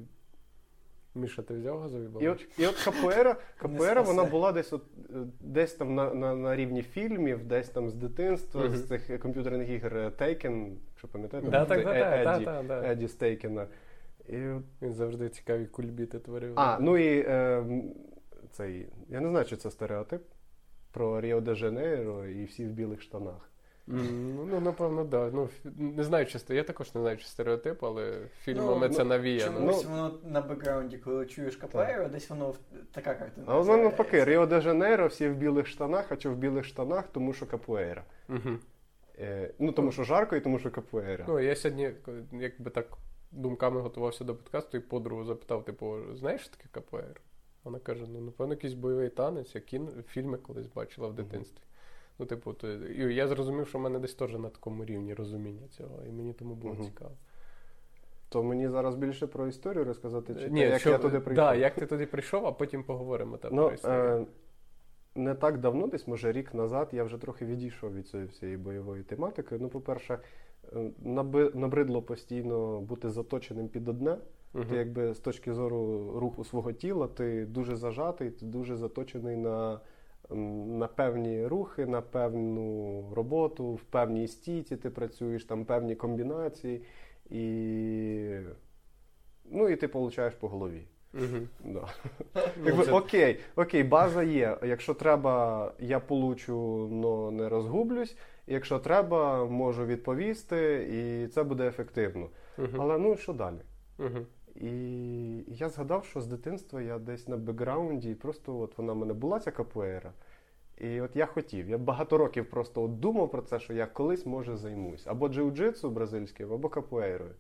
Міша, ти взяв газові і, от, і от Капуера, Капуера вона була десь от, е, десь там на, на, на рівні фільмів, десь там з дитинства, Мгм. з цих комп'ютерних ігор Taken, якщо пам'ятаєте, Да, так, Е- Едді, так, так. Едді з Тейкена. І Він завжди цікаві кульбіти творив. А, ну і е, цей. Я не знаю, чи це стереотип про Ріо де Жанейро і всі в білих штанах. Ну, ну, напевно, так. Да. Ну, не знаю, чи сте- я також не знаю, чи стереотип, але фільмами Ну, це ну, навіяно. Чомусь воно на бекграунді, коли чуєш КПР, десь воно така картина. А мене навпаки. Ріо де Жанейро всі в білих штанах, а чи в білих штанах, тому що капуейра. Мгм. Е, ну, тому що жарко і тому що капуейра. Ну, я сьогодні, якби так думками готувався до подкасту і подругу запитав, типу, знаєш що таке КПР? Вона каже: ну, напевно, якийсь бойовий танець, я кіно, фільми колись бачила в дитинстві. Ну, типу, то, і я зрозумів, що в мене десь теж на такому рівні розуміння цього, і мені тому було Мгм. цікаво. То мені зараз більше про історію розказати, чи Ні, те, як що- я туди прийшов. Да, як ти туди прийшов, а потім поговоримо там Ну, про історію. е, не так давно, десь може рік назад, я вже трохи відійшов від цієї всієї бойової тематики. Ну, по-перше, е, набридло постійно бути заточеним під одне. Мгм. Ти якби з точки зору руху свого тіла, ти дуже зажатий, ти дуже заточений на, на певні рухи, на певну роботу, в певній стіті ти працюєш, там певні комбінації, і, ну, і ти получаєш по голові. Да. Якби, окей, окей, база є. Якщо треба, я получу, но не розгублюсь. Якщо треба, можу відповісти, і це буде ефективно. Але ну що далі? І я згадав, що з дитинства я десь на бекграунді, і просто от вона в мене була ця капуера. І от я хотів. Я багато років просто от думав про це, що я колись може займусь. Або джиу-джитсу бразильським, або капуерою.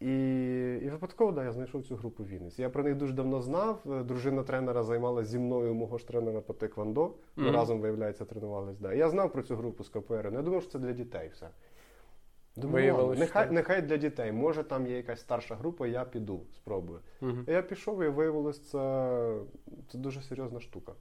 І, і випадково да, я знайшов цю групу Вінниць. Я про них дуже давно знав. Дружина тренера займалася зі мною, мого ж тренера по теквондо. Ми Мгм. разом, виявляється, тренувались. Да. Я знав про цю групу з КПР. Я думав, що це для дітей все. Думаю, Виявилось, що нехай, нехай для дітей. Може, там є якась старша група, я піду, спробую. І я пішов і виявилось, це, це дуже серйозна штука.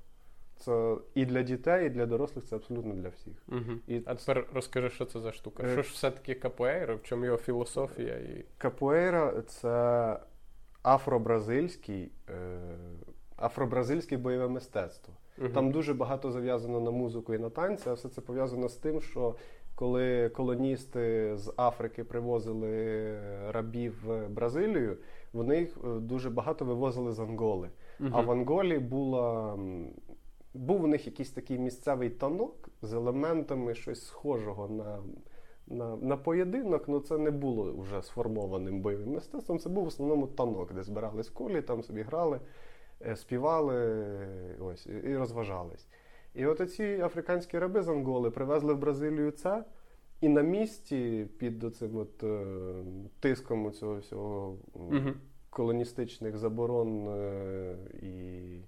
Це і для дітей, і для дорослих це абсолютно для всіх. Мгм. І А тепер розкажи, що це за штука. Е, Що ж все-таки капуейра, в чому його філософія і. Капуейра це афро-бразильський, е, афро-бразильське бойове мистецтво. Мгм. Там дуже багато зав'язано на музику і на танці, а все це пов'язано з тим, що коли колоністи з Африки привозили рабів в Бразилію, вони їх е, дуже багато вивозили з Анголи. Мгм. А в Анголі була, був у них якийсь такий місцевий танок з елементами щось схожого на, на, на поєдинок, але це не було вже сформованим бойовим мистецтвом. Це був в основному танок, де збирались в колі, там собі грали, е, співали е, ось, і розважались. І от ці африканські раби з Анголи привезли в Бразилію це. І на місці під оцим от, е, тиском цього всього Мгм. колоністичних заборон е, і,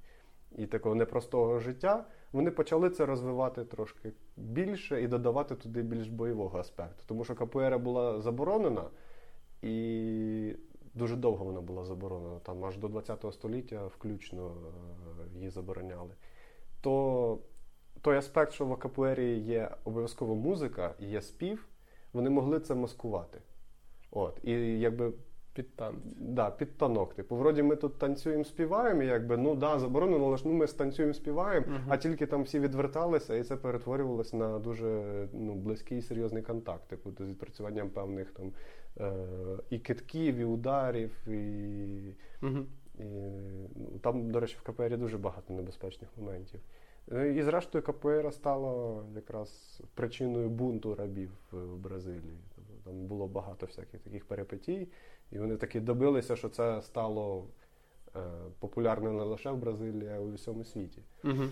і такого непростого життя, вони почали це розвивати трошки більше і додавати туди більш бойового аспекту. Тому що КПР була заборонена, і дуже довго вона була заборонена. Там аж до ХХ століття включно е, її забороняли. То той аспект, що в КПРі є обов'язково музика і є спів, вони могли це маскувати. От, і якби Під танці. Да, під танок. Типу, вроді ми тут танцюємо, співаємо, і якби ну да, заборонено, але ж ну ми станцюємо, співаємо, Мгм. а тільки там всі відверталися, і це перетворювалося на дуже ну, близький і серйозний контакт, типу, з відпрацюванням певних там е, і китків, і ударів, і, Мгм. і ну, там, до речі, в КПР дуже багато небезпечних моментів. Е, І зрештою КПР стала якраз причиною бунту рабів в Бразилії. Тобто Там було багато всяких таких перипетій, і вони таки добилися, що це стало е, популярним не лише в Бразилії, а й у всьому світі. Мгм.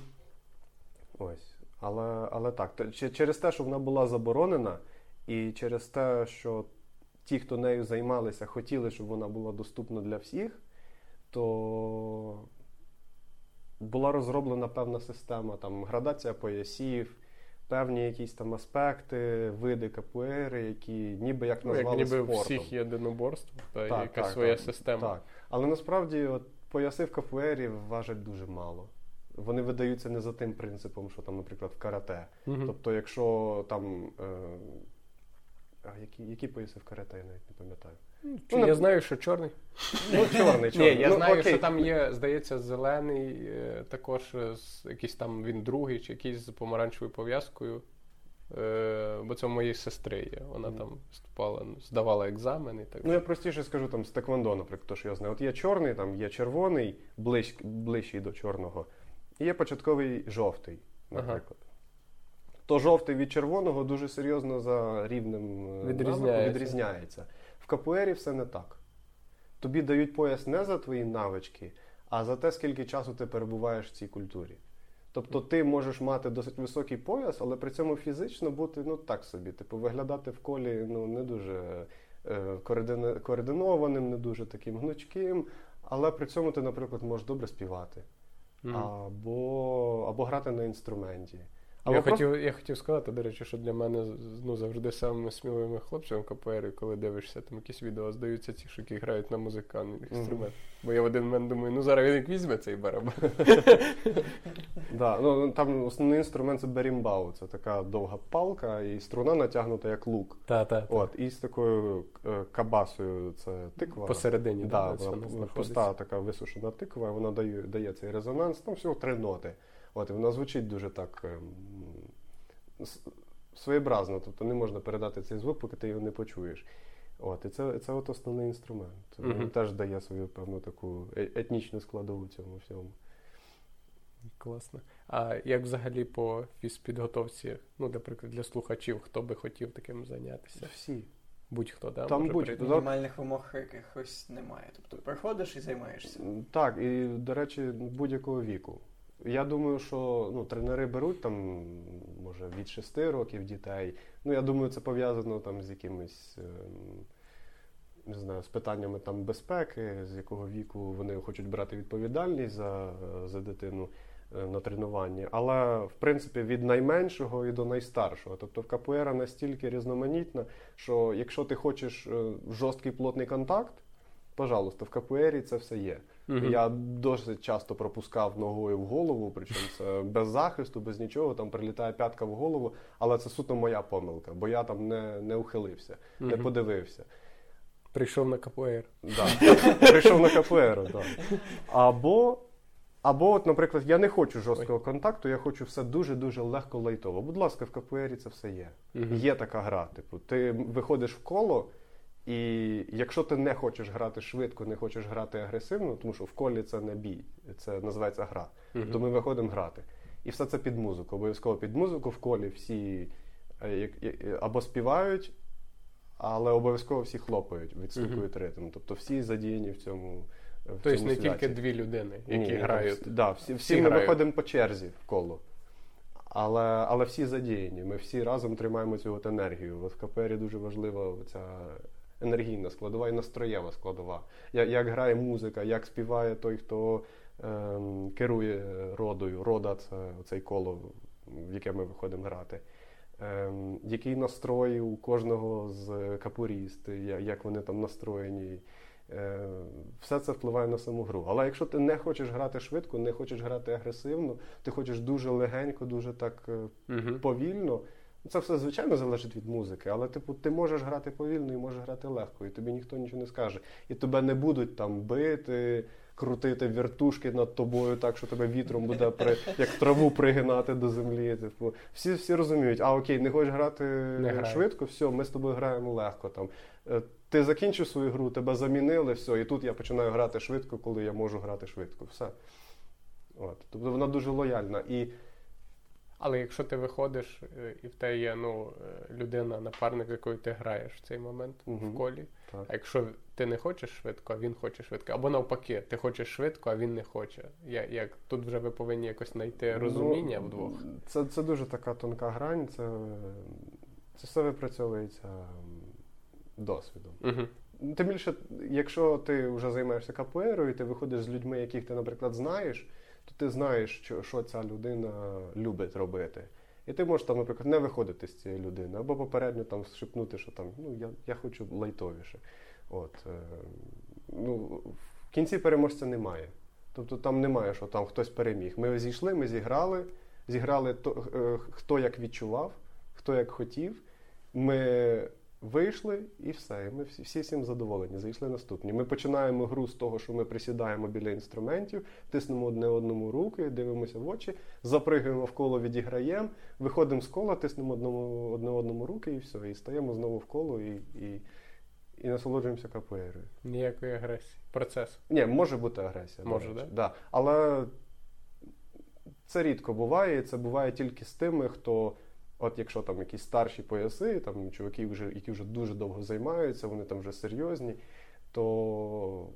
Ось. Але, але так, через те, що вона була заборонена, і через те, що ті, хто нею займалися, хотіли, щоб вона була доступна для всіх, то була розроблена певна система, там градація поясів, певні якісь там аспекти, види капуери, які ніби як Ну, як назвали ніби спортом. всіх є єдиноборство, та Так, якась так, своя так, система. Так. Але насправді от, пояси в капуері важать дуже мало. Вони видаються не за тим принципом, що там, наприклад, в карате. Мгм. Тобто, якщо там. Е, а які, які пояси в карате, я навіть не пам'ятаю. Чи Ну, я знаю, що чорний. Ну, чорний, Ні, я ну, знаю, окей. що там є, здається, зелений, е, також е, якийсь там він другий, чи якийсь з помаранчевою пов'язкою. Е, Бо це в моєї сестри є. Вона Мгм. там вступала, здавала екзамен і так. Ну, я простіше скажу там з теквондо, наприклад, то, що я знаю. От є чорний, там є червоний, ближ, ближчий до чорного, і є початковий жовтий, Ага. наприклад. То жовтий від червоного дуже серйозно за рівнем Відрізняється. відрізняється. Капуері все не так. Тобі дають пояс не за твої навички, а за те, скільки часу ти перебуваєш в цій культурі. Тобто ти можеш мати досить високий пояс, але при цьому фізично бути ну так собі. Типу, виглядати в колі ну, не дуже е, координованим, не дуже таким гнучким. Але при цьому ти, наприклад, можеш добре співати Мгм. або, або грати на інструменті, Або я, хотів, я хотів сказати, до речі, що для мене ну, завжди самими сміливими хлопцями КПР, коли дивишся там якісь відео, здаються ті, що які грають на музикальний інструмент. Бо я в один момент думаю, ну зараз він як візьме цей барабан. Да, ну, там основний інструмент це берімбау. Це така довга палка і струна натягнута як лук. От, і з такою е, кабасою це тиква. Посередині, да, пуста така висушена тиква, вона дає цей резонанс, там всього три ноти. От, і вона звучить дуже так ем, своєобразно, тобто не можна передати цей звук, поки ти його не почуєш. От, і це, це от основний інструмент. Він Мгм. теж дає свою певну таку е- етнічну складову цьому всьому. Класно. А як взагалі по фізпідготовці, ну, наприклад, для слухачів, хто би хотів таким зайнятися? Всі. Будь-хто, да? Там будь- прийти? Да. Мінімальних вимог якихось немає. Тобто приходиш і займаєшся. Так, і, до речі, будь-якого віку. Я думаю, що ну, тренери беруть там, може, від 6 років дітей. Ну, я думаю, це пов'язано там з якимись. ем, Не знаю, з питаннями там безпеки, з якого віку вони хочуть брати відповідальність за, за дитину е, на тренуванні. Але в принципі від найменшого і до найстаршого. Тобто в КПР настільки різноманітна, що якщо ти хочеш е, жорсткий плотний контакт, пожалуйста, в КПРі це все є. Мгм. Я досить часто пропускав ногою в голову, причому це без захисту, без нічого, там прилітає п'ятка в голову, але це суто моя помилка, бо я там не, не ухилився, не подивився. Прийшов на КПР. Да. Прийшов на КПР, да. Або, або, от, наприклад, я не хочу жорсткого контакту, я хочу все дуже-дуже легко лайтово. Будь ласка, в КПРі це все є. Мгм. Є така гра. Типу, ти виходиш в коло, і якщо ти не хочеш грати швидко, не хочеш грати агресивно, тому що в колі це не бій, це називається гра. Мгм. То ми виходимо грати. І все це під музику. Обов'язково під музику в колі всі е, як- або співають, але обов'язково всі хлопають, відстукують ритм. Тобто всі задіяні в цьому. Тобто не святі. тільки дві людини, які Ні, грають. всі- да, всі, всі, всі ми грають. виходимо по черзі в коло. Але, але всі задіяні. Ми всі разом тримаємо цю от енергію. От в КПРі дуже важлива ця енергійна складова і настроєва складова. Я- Як грає музика, як співає той, хто ем, керує родою. Рода це цей коло, в яке ми виходимо грати. Ем, який настрой у кожного з капуріст, як вони там настроєні. Е, Все це впливає на саму гру. Але якщо ти не хочеш грати швидко, не хочеш грати агресивно, ти хочеш дуже легенько, дуже так е, Мгм. повільно. Це все звичайно залежить від музики, але типу ти можеш грати повільно і можеш грати легко, і тобі ніхто нічого не скаже. І тебе не будуть там бити, крутити вертушки над тобою, так що тебе вітром буде при як траву пригинати до землі. Типу, всі, всі розуміють, а окей, не хочеш грати грай. швидко, все, ми з тобою граємо легко. Там Е, ти закінчив свою гру, тебе замінили, все, і тут я починаю грати швидко, коли я можу грати швидко. Все. От. Тобто вона дуже лояльна. І Але якщо ти виходиш е, і в тебе є ну, е, людина, напарник, з якою ти граєш в цей момент Мгм. в колі. Так. А якщо ти не хочеш швидко, а він хоче швидко, або навпаки, ти хочеш швидко, а він не хоче. Я, як тут вже ви повинні якось знайти розуміння Ну, вдвох. Це, це дуже така тонка грань, це, це все випрацьовується досвідом. Угу. Тим більше, якщо ти вже займаєшся і ти виходиш з людьми, яких ти, наприклад, знаєш, то ти знаєш, що, що ця людина любить робити. І ти можеш там, наприклад, не виходити з цієї людини, або попередньо там шепнути, що там ну я, я хочу лайтовіше. От, е, ну, в кінці переможця немає. Тобто там немає, що там хтось переміг. Ми зійшли, ми зіграли, зіграли то, е, хто як відчував, хто як хотів. Ми вийшли і все. І ми всі, всі всім задоволені. Зайшли наступні. Ми починаємо гру з того, що ми присідаємо біля інструментів, тиснемо одне одному руки, дивимося в очі, запригуємо в коло, відіграємо, виходимо з кола, тиснемо одному, одне одному руки і все. І стаємо знову в коло і, і, і насолоджуємося КПР. Ніякої агресії. Процес. Ні, може бути агресія. Може, речі. да? Да. Але це рідко буває. і Це буває тільки з тими, хто, от якщо там якісь старші пояси, там чуваки, вже, які вже дуже довго займаються, вони там вже серйозні, то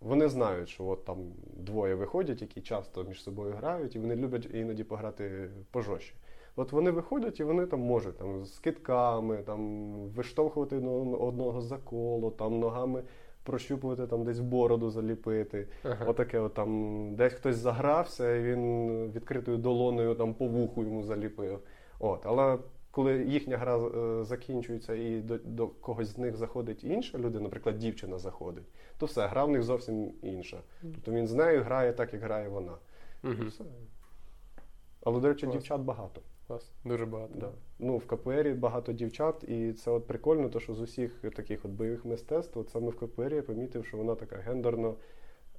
вони знають, що от там двоє виходять, які часто між собою грають, і вони люблять іноді пограти пожорстче. От вони виходять і вони там можуть там, з китками, там, виштовхувати одного за коло, там, ногами прощупувати, там десь бороду заліпити. Ага. Отаке, от там десь хтось загрався, і він відкритою долоною там по вуху йому заліпив. От, але коли їхня гра е, закінчується і до, до когось з них заходить інша людина, наприклад, дівчина заходить, то все, гра в них зовсім інша. Тобто він з нею грає так, як грає вона. Мгм. Все. Але, до речі, Клас. дівчат багато. Клас. Дуже багато. Да. Ну, в КПРі багато дівчат, і це от прикольно, то що з усіх таких от бойових мистецтв, от саме в КПРі я помітив, що вона така гендерно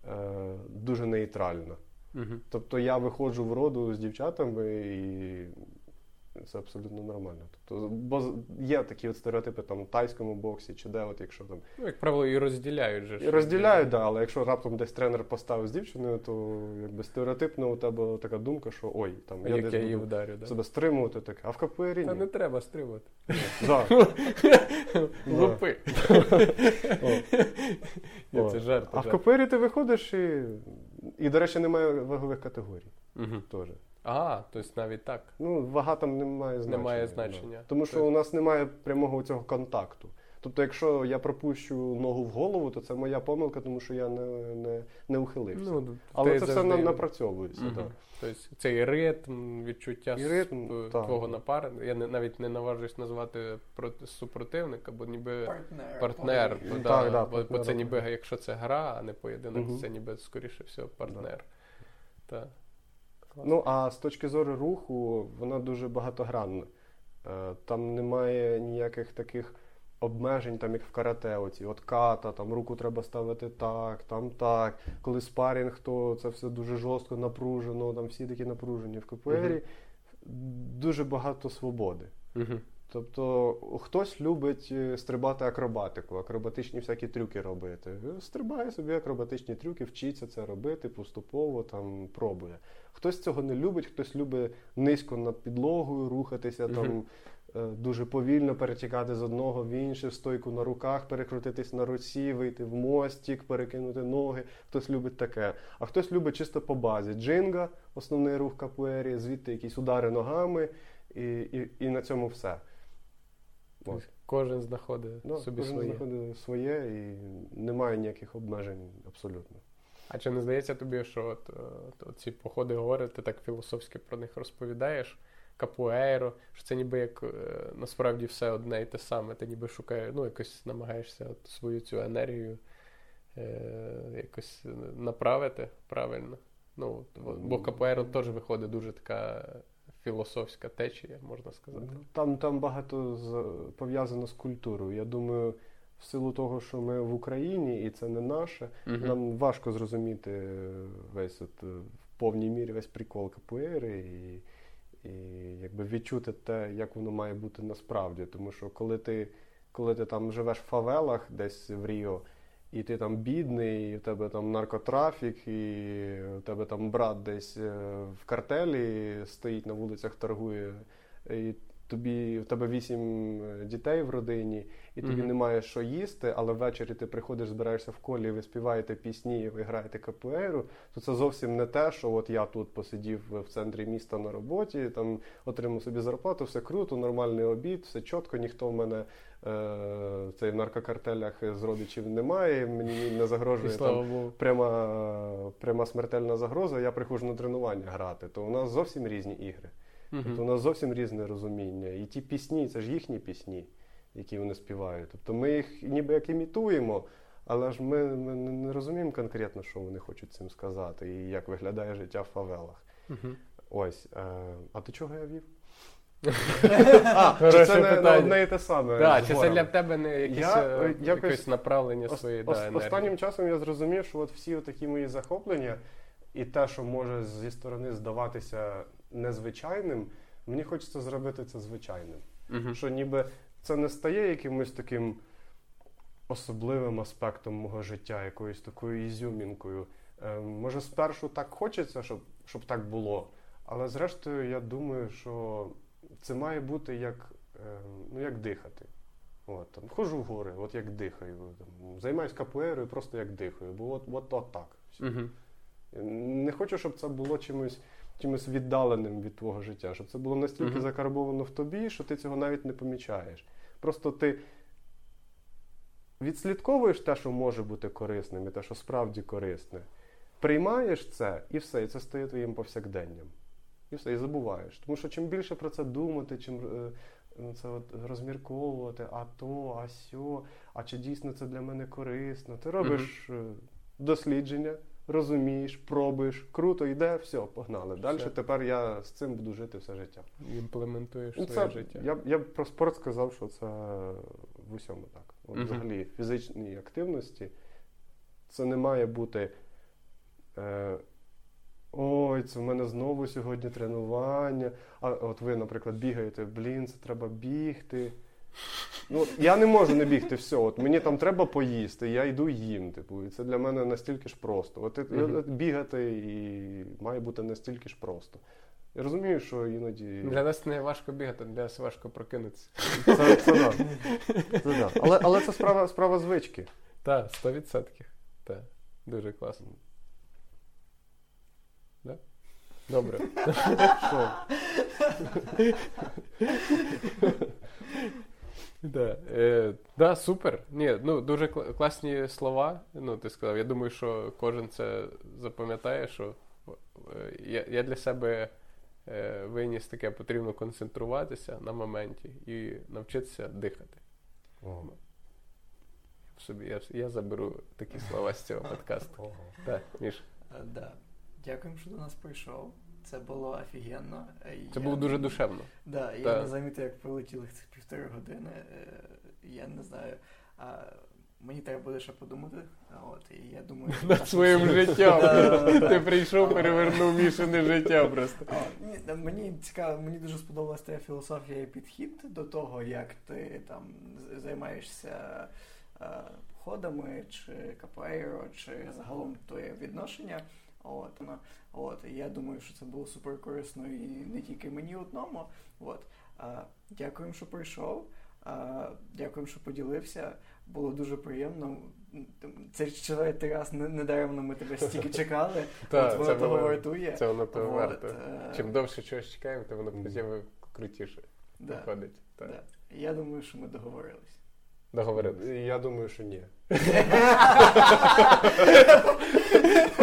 е, дуже нейтральна. Мгм. Тобто я виходжу в роду з дівчатами і це абсолютно нормально. Тобто, бо є такі от стереотипи там в тайському боксі чи де, от якщо там. Ну, як правило, і розділяють же. І розділяють, да, але якщо раптом десь тренер поставив з дівчиною, то якби стереотипно у тебе така думка, що ой, там я як десь я її вдарю, да? себе стримувати таке. А в КПРі Та ні. не треба стримувати. Лупи. Це жарт. А в. КПРі ти виходиш і. І, до речі, немає вагових категорій теж. А, тобто навіть так. Ну, вага там не має значення. Немає да. значення. Тому що Тобто- у нас немає прямого цього контакту. Тобто, якщо я пропущу ногу в голову, то це моя помилка, тому що я не, не, не ухилився. Ну, Але це все на- напрацьовується. Мгм. Да. Тобто цей ритм, відчуття І ритм, сп- так. твого напарника. Я не- навіть не наважуюсь назвати проти- супротивника, бо ніби Партнер. партнер. Так, бо, да, да, бо, бо це ніби, якщо це гра, а не поєдинок, Мгм. це ніби скоріше всього партнер. Так. Ну а з точки зору руху, вона дуже багатогранна. Е, Там немає ніяких таких обмежень, там як в карате, оці от ката, там руку треба ставити так, там так. Коли спарінг, то це все дуже жорстко напружено, там всі такі напружені. В КПРі Мгм. дуже багато свободи. Мгм. Тобто хтось любить е, стрибати акробатику, акробатичні всякі трюки робити. Стрибає собі акробатичні трюки, вчиться це робити поступово, там пробує. Хтось цього не любить, хтось любить низько над підлогою рухатися, там е, дуже повільно перетікати з одного в інше, стойку на руках, перекрутитись на руці, вийти в мостик, перекинути ноги. Хтось любить таке. А хтось любить чисто по базі. Джинга, основний рух капуері, звідти якісь удари ногами, і, і, і на цьому все. Тобто Кожен знаходить Да, собі кожен своє. знаходить своє і немає ніяких обмежень абсолютно. А чи не здається тобі, що от, е, от ці походи гори, ти так філософськи про них розповідаєш? Капуейро, що це ніби як е, насправді все одне і те саме. Ти ніби шукаєш, ну якось намагаєшся от свою цю енергію е, якось направити правильно. Ну, от, бо капуейро теж виходить дуже така філософська течія, можна сказати. Там, там багато з, пов'язано з культурою. Я думаю, в силу того, що ми в Україні і це не наше, Мгм. нам важко зрозуміти весь от, е, в повній мірі весь прикол капуери і, і якби відчути те, як воно має бути насправді. Тому що коли ти, коли ти там живеш в фавелах десь в Ріо, і ти там бідний, і в тебе там наркотрафік, і у тебе там брат десь е, в картелі стоїть на вулицях, торгує, і тобі в тебе вісім е, дітей в родині, і тобі Мгм. немає що їсти, але ввечері ти приходиш, збираєшся в колі, ви співаєте пісні, і ви граєте капуеру, то це зовсім не те, що от я тут посидів в центрі міста на роботі, там отримав собі зарплату, все круто, нормальний обід, все чітко, ніхто в мене е, цей в наркокартелях з родичів немає, мені не І загрожує там пряма, пряма смертельна загроза, я приходжу на тренування грати, то у нас зовсім різні ігри. Тобто у нас зовсім різне розуміння. І ті пісні, це ж їхні пісні, які вони співають. Тобто ми їх ніби як імітуємо, але ж ми, ми не розуміємо конкретно, що вони хочуть цим сказати, і як виглядає життя в фавелах. Мгм. Ось. Е, а до чого я вів? А, Чи це не, не питання. одне і те саме? Да, чи це для тебе не якісь, Я, е, е, якось- якесь направлення Ос- своєї ос- да, енергії? Останнім часом я зрозумів, що от всі такі мої захоплення і те, що може зі сторони здаватися незвичайним, мені хочеться зробити це звичайним. Мгм. Що ніби це не стає якимось таким особливим аспектом мого життя, якоюсь такою ізюмінкою. Е, може, спершу так хочеться, щоб, щоб так було, але зрештою я думаю, що це має бути як, е, ну, як дихати. От, там, ходжу в гори, от як дихаю. Там, займаюсь капуерою, просто як дихаю. Бо от, от, от так. Все. Не хочу, щоб це було чимось, чимось віддаленим від твого життя, щоб це було настільки Мгм. закарбовано в тобі, що ти цього навіть не помічаєш. Просто ти відслідковуєш те, що може бути корисним, і те, що справді корисне, приймаєш це і все, і це стає твоїм повсякденням. І все, і забуваєш. Тому що чим більше про це думати, чим е, ну, це от розмірковувати, а то, а сьо, а чи дійсно це для мене корисно, ти робиш е, дослідження, розумієш, пробуєш, круто йде, все, погнали. Далі Все. тепер я з цим буду жити все життя. Імплементуєш Ну, своє це, життя. Я, я про спорт сказав, що це в усьому так. От Мгм. Взагалі, фізичній активності це не має бути. Е, Ой, це в мене знову сьогодні тренування. А от ви, наприклад, бігаєте, блін, це треба бігти. Ну, я не можу не бігти, все. От мені там треба поїсти, я йду їм. Типу, і це для мене настільки ж просто. От, от бігати і має бути настільки ж просто. Я розумію, що іноді. Для нас не важко бігати, для нас важко прокинутися. Це, це, да. це да. Але, але це справа, справа звички. Так, 100%. Так, дуже класно. Да? Добре. Що? Да, е, да, супер. Ні, ну дуже кла- класні слова. Ну, ти сказав. Я думаю, що кожен це запам'ятає, що е, я, я для себе е, виніс таке, потрібно концентруватися на моменті і навчитися дихати. О, Собі я, я заберу такі слова з цього подкасту. ого. Так, Міш. Е, Да. Дякуємо, що до нас прийшов. Це було офігенно. Е, Це я- було дуже душевно. Да, я не замітив, як пролетіли цих півтори години. Е, Я не знаю. А, мені треба буде ще подумати. От, і я думаю, Над своїм життям. Ти прийшов, перевернув Мішине життя просто. Ні, мені цікаво, мені дуже сподобалася твоя філософія і підхід до того, як ти там займаєшся е, походами, чи капоейро, чи загалом твоє відношення. От, ну, от, я думаю, що це було супер корисно і не тільки мені одному. От. А, дякуємо, що прийшов. А, дякуємо, що поділився. Було дуже приємно. Це четвертий раз не- недаремно ми тебе стільки чекали. От воно того вартує. Це воно того варто. е, Чим довше чогось чекаємо, то воно потім крутіше виходить. Я думаю, що ми договорились. Договорились. Я думаю, що ні.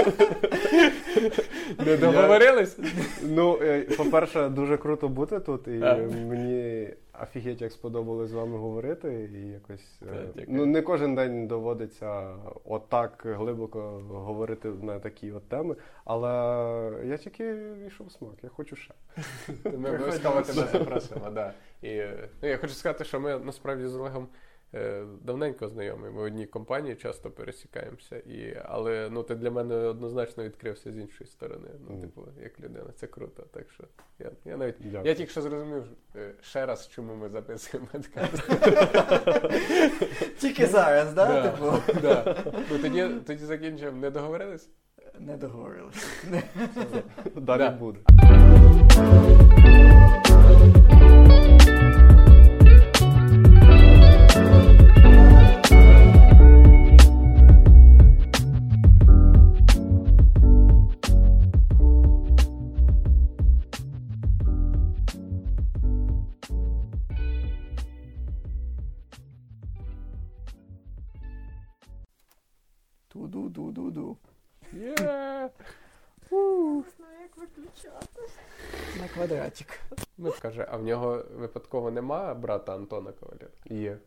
Не договорились? Ну, е, по-перше, дуже круто бути тут, і мені офігеть, як сподобалось з вами говорити. І якось е, ну, не кожен день доводиться отак глибоко говорити на такі от теми. Але я тільки війшов в смак, я хочу ще. Ми обов'язково тебе запросимо, да. І ну, я хочу сказати, що ми насправді з Олегом давненько знайомі. Ми в одній компанії часто пересікаємося. І, але ну, ти для мене однозначно відкрився з іншої сторони. Ну, Мгм. типу, як людина, це круто. Так що я, я навіть Дякую. я тільки що зрозумів е, ще раз, чому ми записуємо подкаст. Тільки зараз, да? Да, Типу. Ну, тоді, тоді закінчуємо. Не договорились? не договорились. Далі Да. Буде. Ту-ду-ду-ду-ду. Не Знаю, як виключати. На квадратик. Ну, каже, а в нього випадково нема брата Антона Ковалєва? Є.